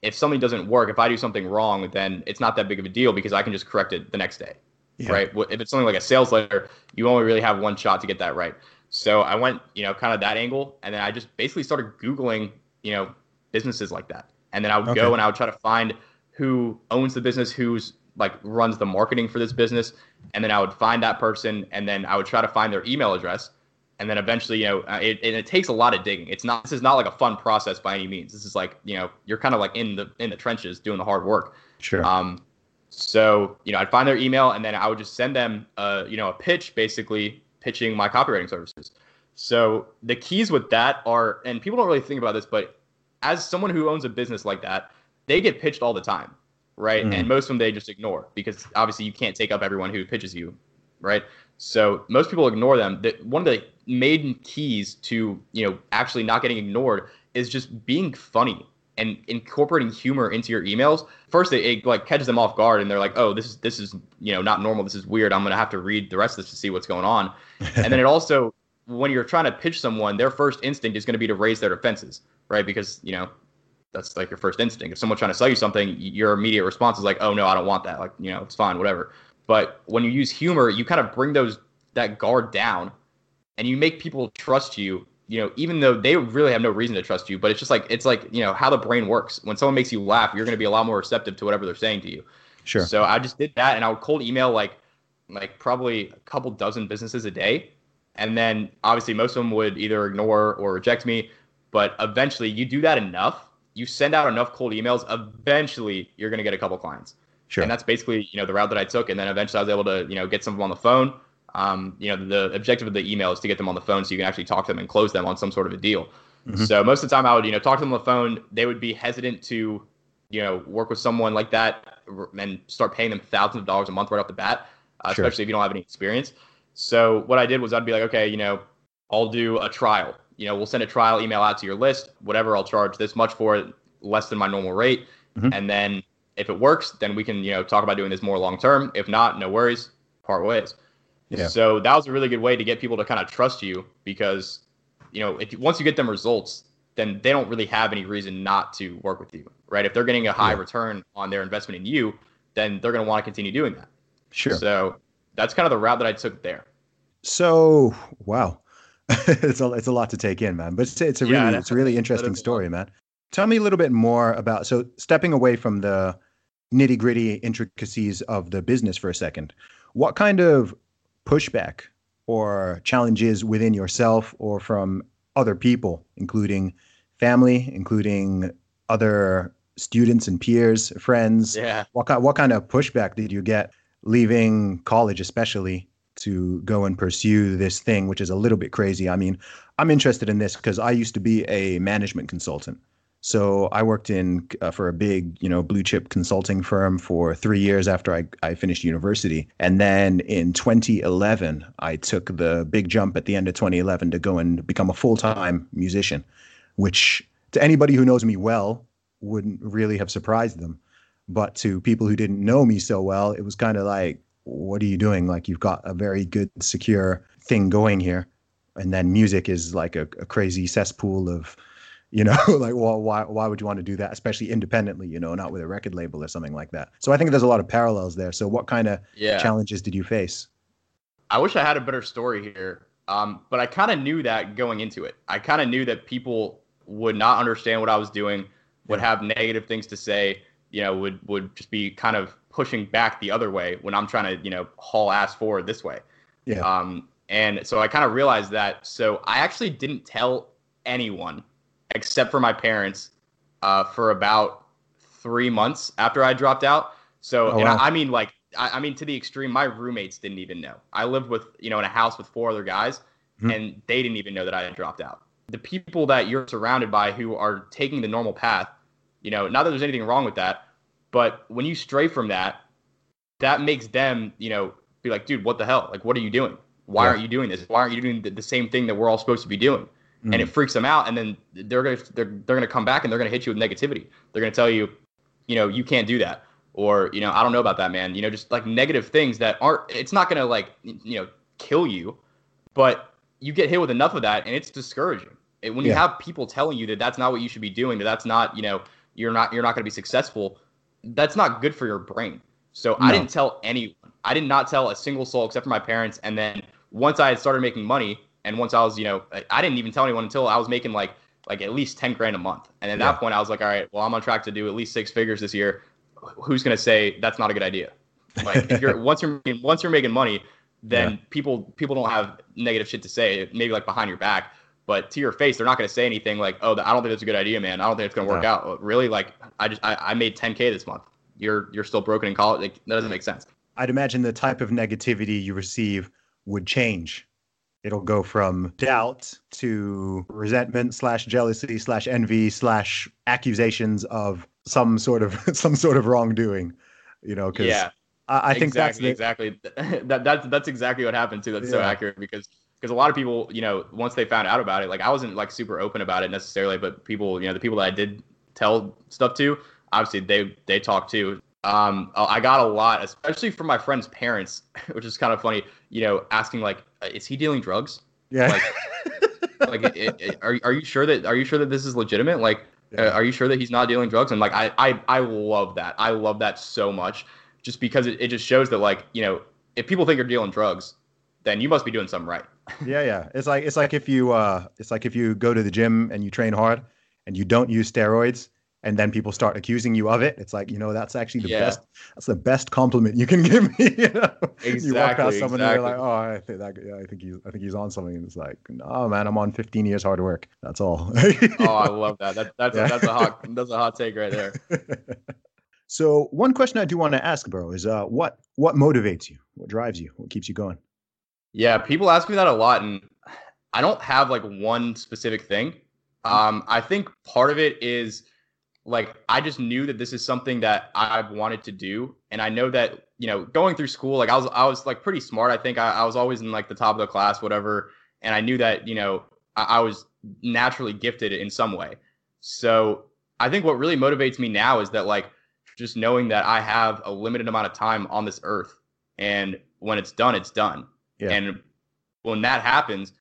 if something doesn't work, if I do something wrong, then it's not that big of a deal because I can just correct it the next day. Yeah. Right. If it's something like a sales letter, you only really have one shot to get that right. So I went, you know, kind of that angle. And then I just basically started Googling, you know, businesses like that. And then I would okay. go and I would try to find who owns the business, who's like runs the marketing for this business. And then I would find that person and then I would try to find their email address. And then eventually you know uh, it, it takes a lot of digging. It's not this is not like a fun process by any means. This is like you know you're kind of like in the in the trenches doing the hard work. Sure. Um so you know i'd find their email and then i would just send them uh you know a pitch basically pitching my copywriting services. So the keys with that are and people don't really think about this but as someone who owns a business like that they get pitched all the time right mm. and most of them they just ignore because obviously you can't take up everyone who pitches you right so most people ignore them. That one of the main keys to you know actually not getting ignored is just being funny and incorporating humor into your emails. First, it, it, like catches them off guard, and they're like, "Oh, this is this is you know not normal. This is weird. I'm gonna have to read the rest of this to see what's going on." and then it also, when you're trying to pitch someone, their first instinct is going to be to raise their defenses, right? Because you know that's like your first instinct. If someone's trying to sell you something, your immediate response is like, "Oh no, I don't want that." Like you know, it's fine, whatever. But when you use humor, you kind of bring those that guard down and you make people trust you, you know, even though they really have no reason to trust you, but it's just like it's like, you know, how the brain works. When someone makes you laugh, you're going to be a lot more receptive to whatever they're saying to you. Sure. So I just did that and I would cold email like like probably a couple dozen businesses a day. And then obviously most of them would either ignore or reject me, but eventually you do that enough, you send out enough cold emails, eventually you're going to get a couple clients. Sure. And that's basically, you know, the route that I took. And then eventually I was able to, you know, get some of them on the phone. Um, you know, the objective of the email is to get them on the phone so you can actually talk to them and close them on some sort of a deal. Mm-hmm. So most of the time I would, you know, talk to them on the phone. They would be hesitant to, you know, work with someone like that and start paying them thousands of dollars a month right off the bat, uh, sure. especially if you don't have any experience. So what I did was I'd be like, okay, you know, I'll do a trial. You know, we'll send a trial email out to your list, whatever. I'll charge this much for it, less than my normal rate, mm-hmm. and then if it works, then we can, you know, talk about doing this more long term. If not, no worries, part ways. Yeah. So that was a really good way to get people to kind of trust you because, you know, if once you get them results, then they don't really have any reason not to work with you, right? If they're getting a high Yeah. return on their investment in you, then they're going to want to continue doing that. Sure. So that's kind of the route that I took there. So wow, it's a it's a lot to take in, man. But it's it's a Yeah, really it's a really interesting is a lot. story, man. Tell me a little bit more about so stepping away from the nitty gritty intricacies of the business for a second. What kind of pushback or challenges within yourself or from other people, including family, including other students and peers, friends? Yeah. What kind what kind of pushback did you get leaving college, especially to go and pursue this thing, which is a little bit crazy? I mean, I'm interested in this because I used to be a management consultant. So I worked in uh, for a big, you know, blue chip consulting firm for three years after I, I finished university, and then in 2011 I took the big jump at the end of 2011 to go and become a full time musician, which to anybody who knows me well wouldn't really have surprised them but to people who didn't know me so well it was kind of like what are you doing? Like you've got a very good secure thing going here. And then music is like a, a crazy cesspool of you know like well, why why would you want to do that? Especially independently you know not with a record label or something like that. So i think there's a lot of parallels there. So what kind of Yeah. challenges did you face? I wish I had a better story here. Um, but I kind of knew that going into it. I kind of knew that people would not understand what I was doing, would have negative things to say, you know, would would just be kind of pushing back the other way when I'm trying to, you know, haul ass forward this way. yeah Um, and so I kind of realized that. So I actually didn't tell anyone except for my parents uh, for about three months after I dropped out. So, Oh, and wow. I, I mean, like, I, I mean, to the extreme, my roommates didn't even know. I lived with, you know, in a house with four other guys, Mhm. and they didn't even know that I had dropped out. The people that you're surrounded by who are taking the normal path, you know, not that there's anything wrong with that, but when you stray from that, that makes them, you know, be like, dude, what the hell? Like, what are you doing? Why Yeah. aren't you doing this? Why aren't you doing the, the same thing that we're all supposed to be doing? And Mm. it freaks them out, and then they're gonna they're, they're gonna come back and they're gonna hit you with negativity. They're gonna tell you, you know, you can't do that, or you know, I don't know about that, man. You know, just like negative things that aren't. It's not gonna like you know kill you, but you get hit with enough of that, and it's discouraging. And when you have people telling you that that's not what you should be doing, that that's not you know you're not you're not gonna be successful, that's not good for your brain. So I didn't tell anyone. I did not tell a single soul except for my parents. And then once I had started making money, and once I was, you know, I- didn't even tell anyone until I was making like like at least ten grand a month. And at Yeah. that point, I was like, all right, well, I'm on track to do at least six figures this year. Who's gonna say that's not a good idea? Like if you're once you're making, once you're making money, then Yeah. people people don't have negative shit to say, maybe like behind your back. But to your face, they're not going to say anything like, "Oh, I don't think that's a good idea, man. I don't think it's going to work No. out." Really, like, I just I, I made 10k this month. You're you're still broken in college. Like, that doesn't make sense. I'd imagine the type of negativity you receive would change. It'll go from doubt to resentment slash jealousy slash envy slash accusations of some sort of some sort of wrongdoing. You know, because Yeah, I, I think that's exactly the, exactly that that's that's exactly what happened too. That's so accurate because because a lot of people, you know, once they found out about it, like I wasn't like super open about it necessarily, but people, you know, the people that I did tell stuff to, obviously they they talked too. Um, I got a lot, especially from my friends' parents, which is kind of funny. You know, asking like, "Uh, "Is he dealing drugs? yeah. like- Like, it, it, are are you sure that are you sure that this is legitimate? Like, uh, are you sure that he's not dealing drugs? And like, I I I love that. I love that so much, just because it, it just shows that like you know, if people think you're dealing drugs, then you must be doing something right. Yeah, yeah. It's like it's like if you uh it's like if you go to the gym and you train hard and you don't use steroids and then people start accusing you of it. It's like, you know, that's actually the Yeah. best that's the best compliment you can give me. you, know? you walk past someone and you're like. Oh, I think that yeah, I think he's I think he's on something. And it's like, no man, I'm on fifteen years hard work. That's all. Oh, I love that. That that's Yeah. a, that's a hot that's a hot take right there. so one question I do want to ask, bro, is uh what what motivates you? What drives you? What keeps you going? Yeah, people ask me that a lot, and I don't have like one specific thing. Um, I think part of it is like I just knew that this is something that I've wanted to do, and I know that you know going through school, like I was I was like pretty smart. I think I, I was always in like the top of the class, whatever, and I knew that you know I, I was naturally gifted in some way. So I think what really motivates me now is that like just knowing that I have a limited amount of time on this earth, and when it's done, it's done. Yeah. And when that happens,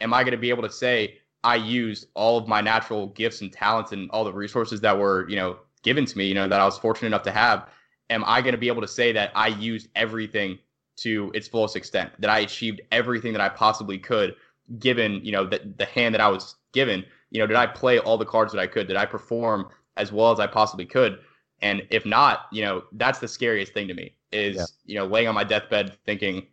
am I going to be able to say, I used all of my natural gifts and talents and all the resources that were, you know, given to me, you know, that I was fortunate enough to have, am I going to be able to say that I used everything to its fullest extent, that I achieved everything that I possibly could, given, you know, the, the hand that I was given? You know, did I play all the cards that I could? Did I perform as well as I possibly could? And if not, you know, that's the scariest thing to me is, yeah. you know, laying on my deathbed thinking,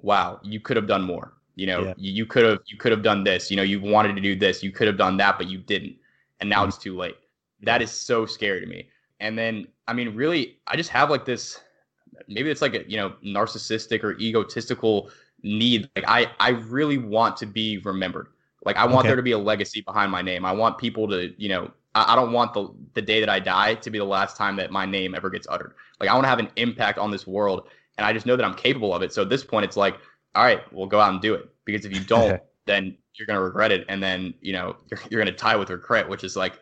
wow, you could have done more. You know, yeah. you, you could have you could have done this. You know, you wanted to do this, you could have done that, but you didn't. And now mm-hmm. it's too late. That is so scary to me. And then, I mean, really, I just have like this maybe it's like a, you know, narcissistic or egotistical need. Like I I really want to be remembered. Like I want okay. there to be a legacy behind my name. I want people to, you know, I, I don't want the the day that I die to be the last time that my name ever gets uttered. Like I want to have an impact on this world, and I just know that I'm capable of it. So at this point, it's like, all right, we'll go out and do it. Because if you don't, then you're gonna regret it, and then you know you're you're gonna tie with regret, which is like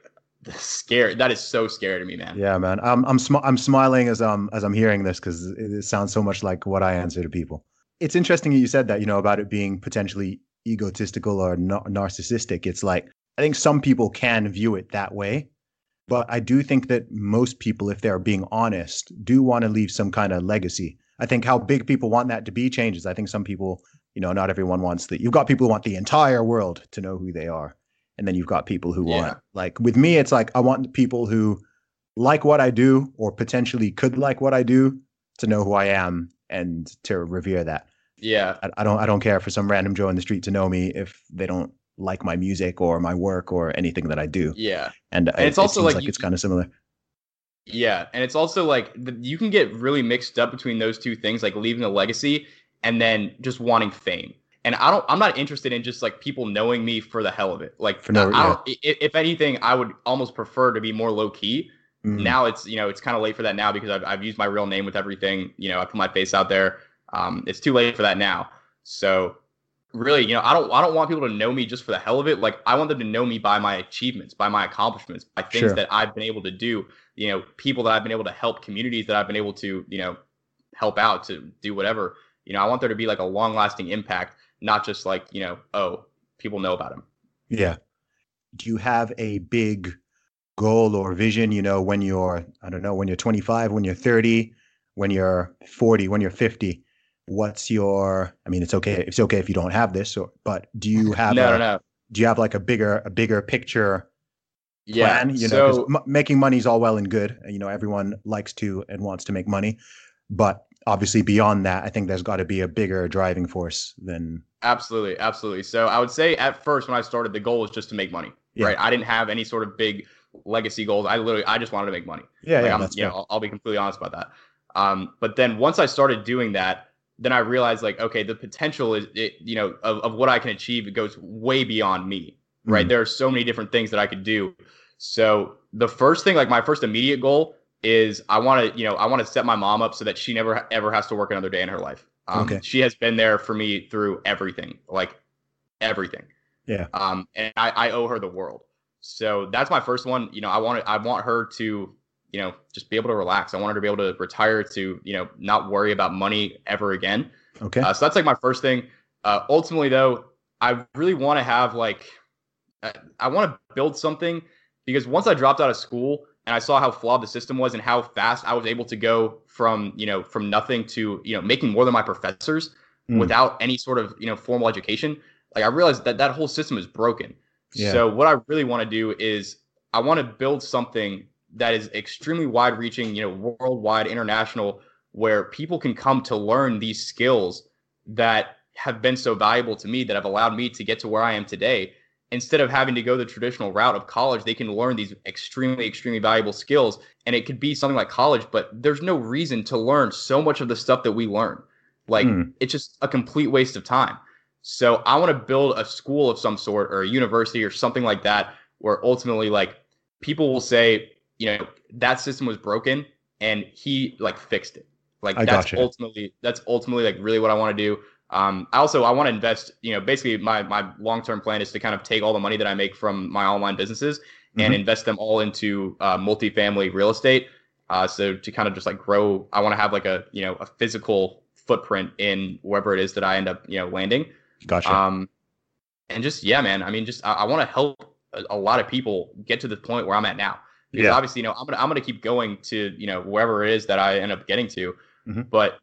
scary. That is so scary to me, man. Yeah, man. I'm I'm sm- I'm smiling as I'm as I'm hearing this because it, it sounds so much like what I answer to people. It's interesting you said that you know about it being potentially egotistical or na- narcissistic. It's like I think some people can view it that way, but I do think that most people, if they're being honest, do want to leave some kind of legacy. I think how big people want that to be changes. I think some people, you know, not everyone wants that. You've got people who want the entire world to know who they are. And then you've got people who yeah. want, like, with me, it's like I want people who like what I do or potentially could like what I do to know who I am and to revere that. Yeah. I, I don't I don't care for some random Joe in the street to know me if they don't like my music or my work or anything that I do. Yeah. And, and it's also it like, like you, it's kind of similar. Yeah, and it's also like you can get really mixed up between those two things, like leaving a legacy and then just wanting fame. And I don't, I'm not interested in just like people knowing me for the hell of it. Like, for no, I, don't, if, if anything, I would almost prefer to be more low key. Mm. Now it's, you know, it's kind of late for that now because I've, I've used my real name with everything. You know, I put my face out there. Um, it's too late for that now. So really, you know, I don't I don't want people to know me just for the hell of it. Like I want them to know me by my achievements, by my accomplishments, by things sure. that I've been able to do, you know, people that I've been able to help, communities that I've been able to, you know, help out to do whatever. You know, I want there to be like a long lasting impact, not just like, you know, oh, people know about him. Yeah. Do you have a big goal or vision, you know, when you're I don't know, when you're 25, when you're 30, when you're 40, when you're 50? what's your i mean it's okay it's okay if you don't have this or, but do you have no, a, no. do you have like a bigger a bigger picture yeah plan? you know so, m- making money is all well and good you know everyone likes to and wants to make money but obviously beyond that i think there's got to be a bigger driving force than absolutely absolutely. So i would say at first when i started the goal was just to make money yeah. right? I didn't have any sort of big legacy goals. I literally i just wanted to make money. Yeah, like yeah I'm, you know I'll, I'll be completely honest about that. Um, but then once i started doing that then I realized like, okay, the potential is, it, you know, of, of what I can achieve, it goes way beyond me, right? Mm-hmm. There are so many different things that I could do. So the first thing, like my first immediate goal is I want to, you know, I want to set my mom up so that she never ever has to work another day in her life. Um, okay. She has been there for me through everything, like everything. Yeah. Um, and I, I owe her the world. So that's my first one. You know, I want to, I want her to you know, just be able to relax. I wanted to be able to retire to, you know, not worry about money ever again. Okay. Uh, so that's like my first thing. Uh, ultimately, though, I really want to have like, I, I want to build something because once I dropped out of school and I saw how flawed the system was and how fast I was able to go from, you know, from nothing to, you know, making more than my professors mm. without any sort of, you know, formal education, like I realized that that whole system is broken. Yeah. So what I really want to do is I want to build something that is extremely wide reaching, you know, worldwide, international, where people can come to learn these skills that have been so valuable to me that have allowed me to get to where I am today. Instead of having to go the traditional route of college, they can learn these extremely, extremely valuable skills. And it could be something like college, but there's no reason to learn so much of the stuff that we learn. Like, mm. it's just a complete waste of time. So I want to build a school of some sort or a university or something like that where ultimately, like, people will say, you know that system was broken and he like fixed it like I that's gotcha. ultimately that's ultimately like really what i want to do um, I also I want to invest. You know, basically my my long term plan is to kind of take all the money that I make from my online businesses and mm-hmm. invest them all into uh, multifamily real estate. Uh, so to kind of just like grow, I want to have like a you know a physical footprint in wherever it is that I end up you know landing. Gotcha. Um, and just yeah, man. I mean, just I, I want to help a, a, lot of people get to the point where I'm at now. Because yeah. obviously, you know, I'm gonna I'm gonna keep going to you know wherever it is that I end up getting to. Mm-hmm. But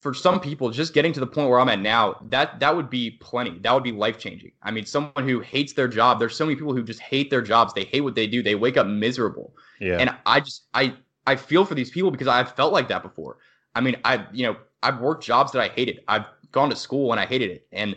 for some people, just getting to the point where I'm at now, that that would be plenty. That would be life changing. I mean, someone who hates their job. There's so many people who just hate their jobs. They hate what they do. They wake up miserable. Yeah. And I just I I feel for these people because I've felt like that before. I mean, I you know I've worked jobs that I hated. I've gone to school and I hated it, and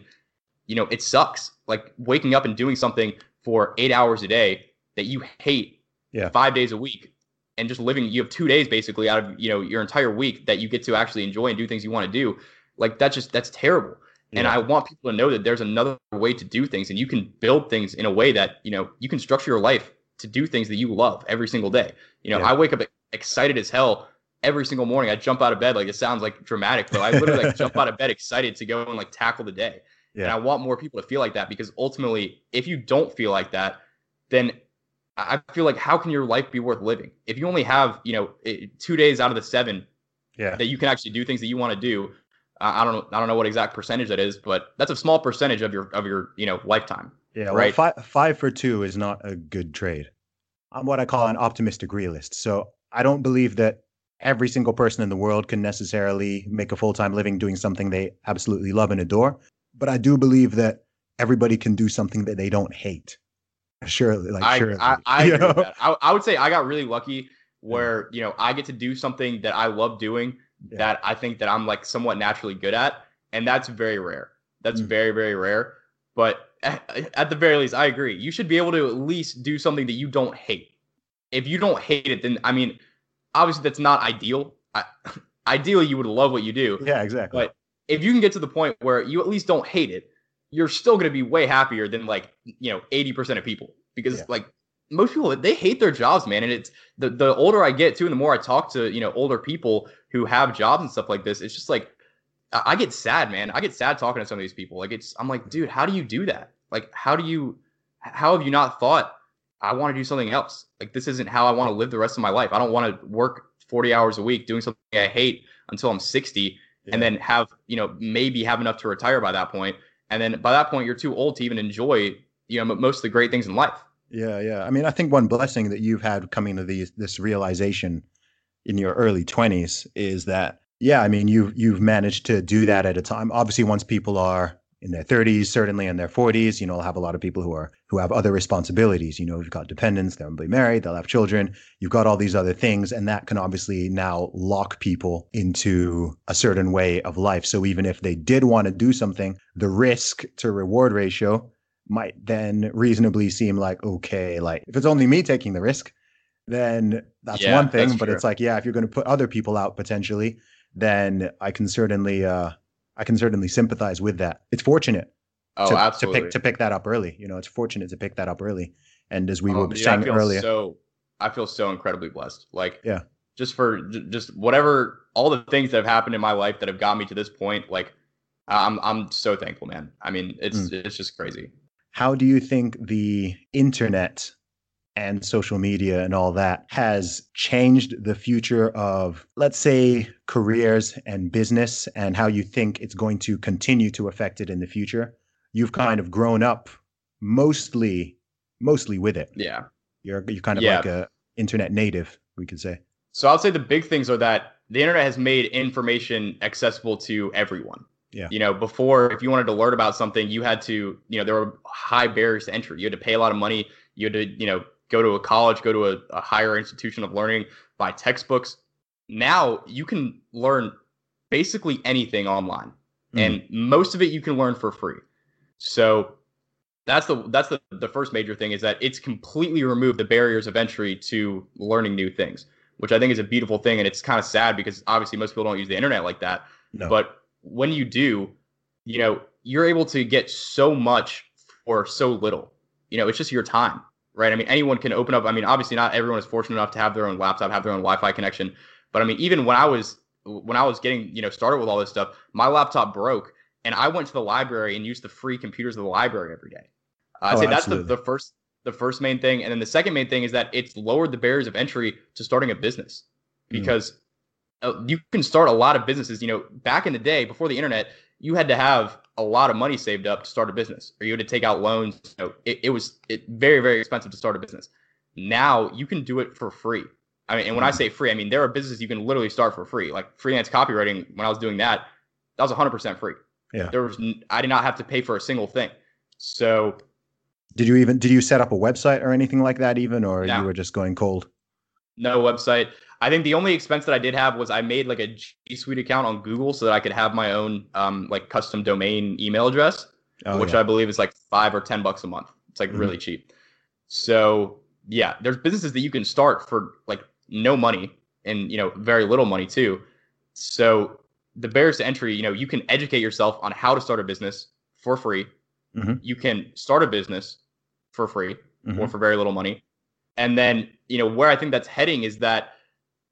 you know it sucks. Like waking up and doing something for eight hours a day that you hate, yeah. five days a week, and just living. You have two days basically out of you know your entire week that you get to actually enjoy and do things you want to do. Like that's just that's terrible. Yeah. And I want people to know that there's another way to do things, and you can build things in a way that you know you can structure your life to do things that you love every single day. You know, yeah. I wake up excited as hell every single morning. I jump out of bed like it sounds like dramatic, but I literally like jump out of bed excited to go and like tackle the day. Yeah. And I want more people to feel like that because ultimately, if you don't feel like that, then I feel like how can your life be worth living if you only have you know two days out of the seven yeah. that you can actually do things that you want to do. I don't know. I don't know what exact percentage that is, but that's a small percentage of your of your you know lifetime. Yeah, right. Well, five five for two is not a good trade. I'm what I call an optimistic realist. So I don't believe that every single person in the world can necessarily make a full time living doing something they absolutely love and adore. But I do believe that everybody can do something that they don't hate. Surely, like I, surely, I, I, I, I, would say I got really lucky where you know I get to do something that I love doing yeah. that I think that I'm like somewhat naturally good at, and that's very rare. That's mm. very very rare. But at, at the very least, I agree. You should be able to at least do something that you don't hate. If you don't hate it, then I mean, obviously that's not ideal. I, ideally, you would love what you do. Yeah, exactly. But if you can get to the point where you at least don't hate it, you're still going to be way happier than like you know 80% of people because yeah. like most people they hate their jobs man and it's the the older i get too and the more i talk to you know older people who have jobs and stuff like this it's just like i get sad man i get sad talking to some of these people like it's i'm like dude how do you do that like how do you how have you not thought I want to do something else. Like this isn't how I want to live the rest of my life. I don't want to work 40 hours a week doing something I hate until I'm 60 yeah. and then have, you know, maybe have enough to retire by that point. And then by that point you're too old to even enjoy, you know, most of the great things in life. Yeah, yeah. I mean, I think one blessing that you've had coming to these this realization in your early 20s is that yeah, I mean, you've you've managed to do that at a time. Obviously, once people are in their 30s, certainly in their 40s. You know, I'll have a lot of people who are who have other responsibilities. You know, you've got dependents, they'll be married, they'll have children. You've got all these other things, and that can obviously now lock people into a certain way of life. So even if they did want to do something, the risk to reward ratio might then reasonably seem like okay, like if it's only me taking the risk, then that's yeah, one thing. That's but it's like, yeah, if you're going to put other people out potentially, then I can certainly uh, I can certainly sympathize with that. It's fortunate oh, to, absolutely. to pick to pick that up early. You know, it's fortunate to pick that up early. And as we oh, were dude, saying earlier, so I feel so incredibly blessed. Like, yeah, just for just whatever all the things that have happened in my life that have got me to this point. Like, I'm I'm so thankful, man. I mean, it's mm. it's just crazy. How do you think the internet and social media and all that has changed the future of, let's say, careers and business and how you think it's going to continue to affect it in the future. You've kind of grown up mostly, mostly with it. Yeah. You're, you're kind of yeah. like a internet native, we could say. So I'll say the big things are that the internet has made information accessible to everyone. Yeah. You know, before if you wanted to learn about something, you had to, you know, there were high barriers to entry. You had to pay a lot of money. You had to, you know, go to a college, go to a, a higher institution of learning, buy textbooks. Now you can learn basically anything online, mm. and most of it you can learn for free. So that's the that's the, the first major thing is that it's completely removed the barriers of entry to learning new things, which I think is a beautiful thing. And it's kind of sad because obviously most people don't use the internet like that. No. But when you do, you know, you're able to get so much for so little. You know, it's just your time right? I mean, anyone can open up. I mean, obviously, not everyone is fortunate enough to have their own laptop, have their own Wi-Fi connection. But I mean, even when I was when I was getting you know started with all this stuff, my laptop broke, and I went to the library and used the free computers of the library every day. Uh, I'd oh, say that's the, the first the first main thing, and then the second main thing is that it's lowered the barriers of entry to starting a business hmm. because. Mm. You can start a lot of businesses. You know, back in the day, before the internet, you had to have a lot of money saved up to start a business, or you had to take out loans. You know, it, it was it, very very expensive to start a business. Now you can do it for free. I mean, and when I mm-hmm. say free, I mean there are businesses you can literally start for free. Like freelance copywriting, when I was doing that, that was 100% free. Yeah. There was I did not have to pay for a single thing. So Did you even did you set up a website or anything like that even, or No. you were just going cold? No website. I think the only expense that I did have was I made like a G Suite account on Google so that I could have my own um, like custom domain email address, Oh, which yeah. I believe is like five or ten bucks a month. It's like Mhm. really cheap. So yeah, there's businesses that you can start for like no money and you know very little money too. So the barriers to entry, you know, you can educate yourself on how to start a business for free. Mhm. You can start a business for free or Mhm. for very little money. And then, you know, where I think that's heading is that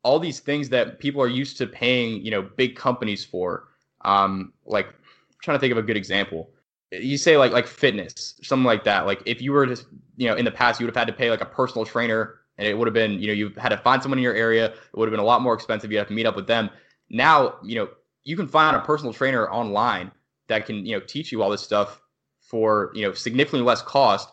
all these things that people are used to paying, you know, big companies for, um, like I'm trying to think of a good example. You say like like fitness, something like that. Like if you were to, you know, in the past, you would have had to pay like a personal trainer, and it would have been, you know, you had to find someone in your area. It would have been a lot more expensive. You have to meet up with them. Now, you know, you can find a personal trainer online that can, you know, teach you all this stuff for, you know, significantly less cost.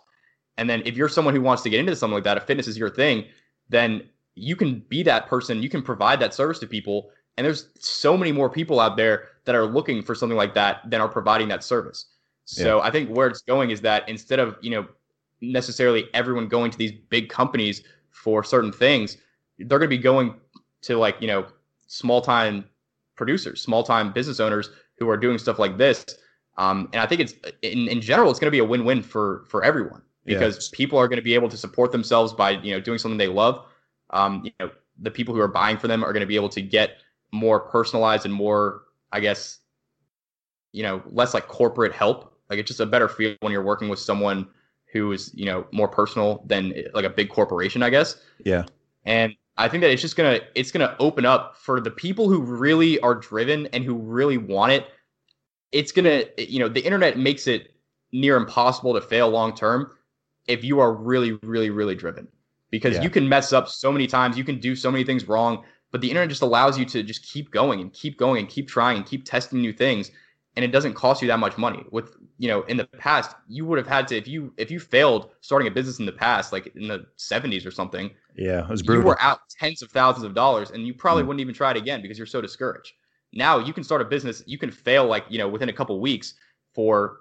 And then if you're someone who wants to get into something like that, if fitness is your thing, then you can be that person. You can provide that service to people. And there's so many more people out there that are looking for something like that than are providing that service. So I think where it's going is that instead of, you know, necessarily everyone going to these big companies for certain things, they're going to be going to like, you know, small time producers, small time business owners who are doing stuff like this. Um, and I think it's in, in general, it's going to be a win-win for, for everyone Yeah. because people are going to be able to support themselves by, you know, doing something they love. Um, you know, the people who are buying for them are going to be able to get more personalized and more, I guess, you know, less like corporate help. Like it's just a better feel when you're working with someone who is, you know, more personal than like a big corporation, I guess. Yeah. And I think that it's just gonna it's gonna open up for the people who really are driven and who really want it. It's gonna you know the internet makes it near impossible to fail long term if you are really really really driven because Yeah. you can mess up so many times you can do so many things wrong but the internet just allows you to just keep going and keep going and keep trying and keep testing new things and it doesn't cost you that much money with you know in the past you would have had to if you if you failed starting a business in the past like in the 70s or something Yeah, it was brutal. you were out tens of thousands of dollars and you probably Mm. wouldn't even try it again because you're so discouraged now you can start a business you can fail like you know within a couple weeks for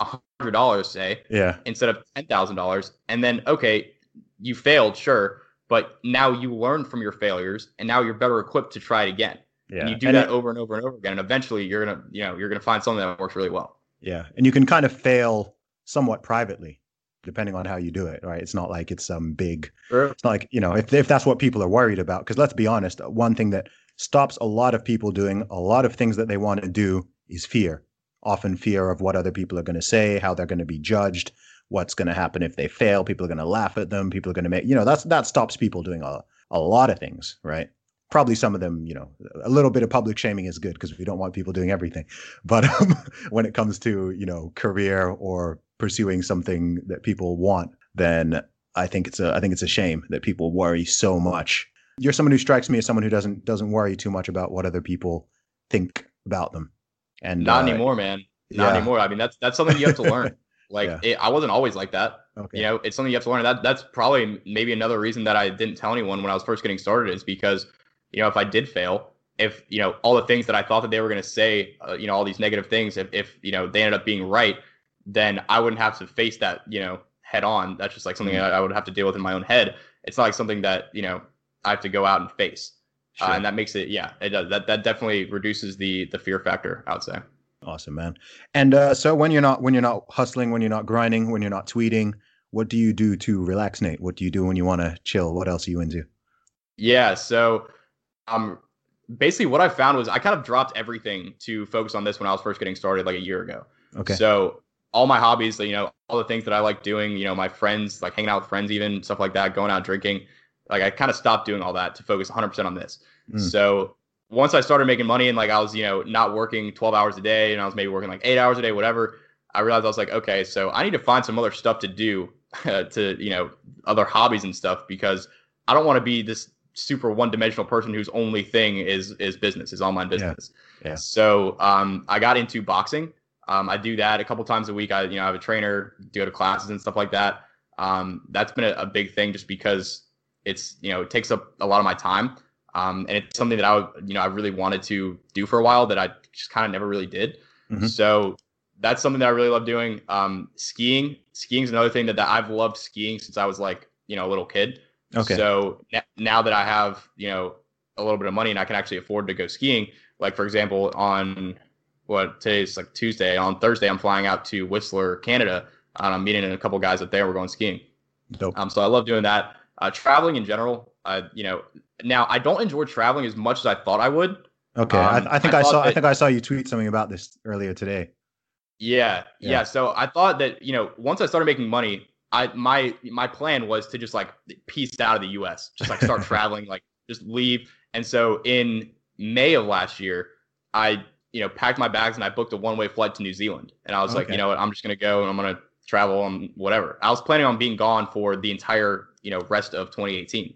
hundred dollars say yeah, instead of ten thousand dollars and then okay you failed sure but now you learn from your failures and now you're better equipped to try it again yeah. and you do And that it- over and over and over again and eventually you're gonna you know you're gonna find something that works really well Yeah, and you can kind of fail somewhat privately, depending on how you do it. Right? It's not like it's some big. It's not like you know if if that's what people are worried about. Because let's be honest, one thing that stops a lot of people doing a lot of things that they want to do is fear. Often fear of what other people are going to say, how they're going to be judged, what's going to happen if they fail. People are going to laugh at them. People are going to make you know that's that stops people doing a a lot of things. Right? Probably some of them, you know, a little bit of public shaming is good because we don't want people doing everything. But um, when it comes to you know career or pursuing something that people want, then I think it's a I think it's a shame that people worry so much. You're someone who strikes me as someone who doesn't doesn't worry too much about what other people think about them. And not uh, anymore man not yeah. anymore i mean that's that's something you have to learn like Yeah. it, i wasn't always like that Okay. you know it's something you have to learn that that's probably maybe another reason that i didn't tell anyone when i was first getting started is because you know if i did fail if you know all the things that i thought that they were going to say uh, you know all these negative things if, if you know they ended up being right then i wouldn't have to face that you know head on that's just like something Mhm. I, I would have to deal with in my own head it's not like something that you know i have to go out and face Sure. uh, and that makes it yeah it does that that definitely reduces the the fear factor i would say Awesome, man. And uh, so when you're not when you're not hustling, when you're not grinding, when you're not tweeting, what do you do to relax, Nate? What do you do when you want to chill? What else are you into? Yeah. So, um, basically, what I found was I kind of dropped everything to focus on this when I was first getting started, like a year ago. Okay. So, all my hobbies, you know, all the things that I like doing, you know, my friends, like hanging out with friends, even stuff like that, going out drinking, like I kind of stopped doing all that to focus 100% on this. Mm. So, once I started making money and like I was, you know, not working 12 hours a day and I was maybe working like eight hours a day, whatever, I realized I was like, okay, so I need to find some other stuff to do to, you know, other hobbies and stuff because I don't want to be this super one-dimensional person whose only thing is is business, is online business. Yeah. So um, I got into boxing. Um, I do that a couple times a week. I you know I have a trainer, do go to classes and stuff like that. Um, that's been a, a, big thing just because it's you know it takes up a lot of my time, um, and it's something that I you know I really wanted to do for a while that I just kind of never really did. Mm-hmm. So that's something that I really love doing. Um, skiing, skiing is another thing that, that I've loved skiing since I was like you know a little kid. Okay. So n- now that I have you know a little bit of money and I can actually afford to go skiing, like for example on what today's like Tuesday. On Thursday, I'm flying out to Whistler, Canada. And I'm meeting a couple guys up there. We're going skiing. Dope. Um, so I love doing that. Uh, traveling in general, uh, you know, now I don't enjoy traveling as much as I thought I would. Okay, um, I, I, think I, I saw. That, I think I saw you tweet something about this earlier today. Yeah, yeah, yeah. So I thought that you know, once I started making money, I my my plan was to just like piece out of the U.S., just like start traveling, like just leave. And so in May of last year, I you know, packed my bags and I booked a one way flight to New Zealand. And I was okay. like, you know what, I'm just gonna go and I'm gonna travel and whatever. I was planning on being gone for the entire, you know, rest of 2018.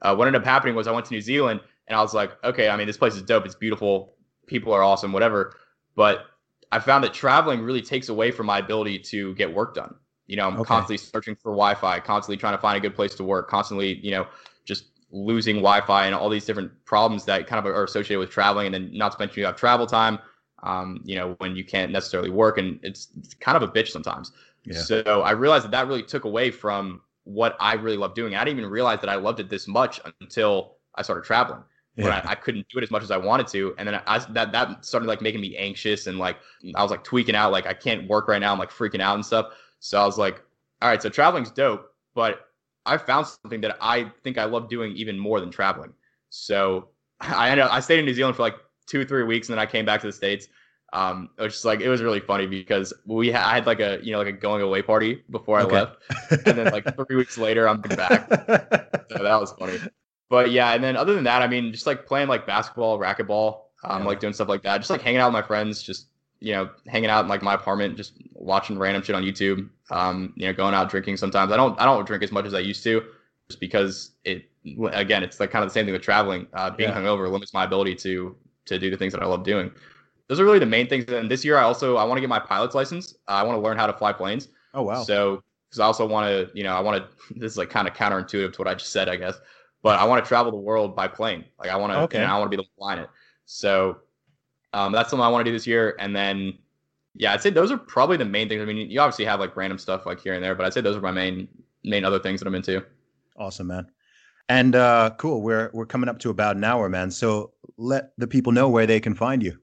Uh, what ended up happening was I went to New Zealand and I was like, okay, I mean, this place is dope. It's beautiful. People are awesome, whatever. But I found that traveling really takes away from my ability to get work done. You know, I'm okay. constantly searching for Wi-Fi, constantly trying to find a good place to work, constantly, you know, just losing Wi-Fi and all these different problems that kind of are associated with traveling, and then not to mention you have travel time. Um, you know, when you can't necessarily work, and it's, it's kind of a bitch sometimes. Yeah. So I realized that that really took away from what I really love doing. I didn't even realize that I loved it this much until I started traveling. Yeah. I, I, couldn't do it as much as I wanted to, and then I, that that started like making me anxious and like I was like tweaking out, like I can't work right now. I'm like freaking out and stuff. So I was like, all right, so traveling's dope, but I found something that I think I love doing even more than traveling. So I ended up, I stayed in New Zealand for like two, three weeks, and then I came back to the states. Um, it was just like it was really funny because we ha- I had like a you know like a going away party before I okay. left, and then like three weeks later I'm back. so that was funny. But yeah, and then other than that, I mean, just like playing like basketball, racquetball, um, yeah. like doing stuff like that, just like hanging out with my friends, just you know, hanging out in like my apartment, just watching random shit on YouTube. Um, you know, going out drinking sometimes. I don't I don't drink as much as I used to, just because it again it's like kind of the same thing with traveling. Uh, being yeah. hungover limits my ability to to do the things that I love doing. Those are really the main things. And this year, I also I want to get my pilot's license. I want to learn how to fly planes. Oh wow! So because I also want to, you know, I want to. This is like kind of counterintuitive to what I just said, I guess. But I want to travel the world by plane. Like I want to, okay. and I want to be the flying it. So um, that's something I want to do this year. And then, yeah, I'd say those are probably the main things. I mean, you obviously have like random stuff like here and there, but I'd say those are my main main other things that I'm into. Awesome, man. And uh, cool. We're we're coming up to about an hour, man. So let the people know where they can find you.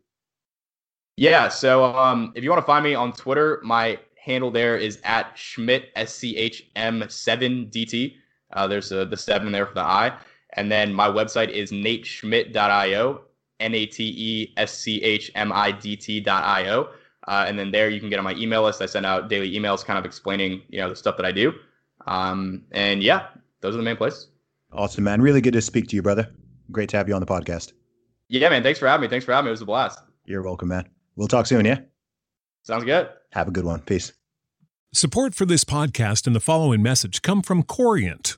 Yeah. So um, if you want to find me on Twitter, my handle there is at Schmidt S C H M seven DT. Uh, there's a, the seven there for the I. And then my website is nateschmidt.io, N A T E S C H M I D T dot I O. Uh, and then there you can get on my email list. I send out daily emails kind of explaining, you know, the stuff that I do. Um, and yeah, those are the main places. Awesome, man. Really good to speak to you, brother. Great to have you on the podcast. Yeah, man. Thanks for having me. Thanks for having me. It was a blast. You're welcome, man. We'll talk soon, yeah? Sounds good. Have a good one. Peace. Support for this podcast and the following message come from Corient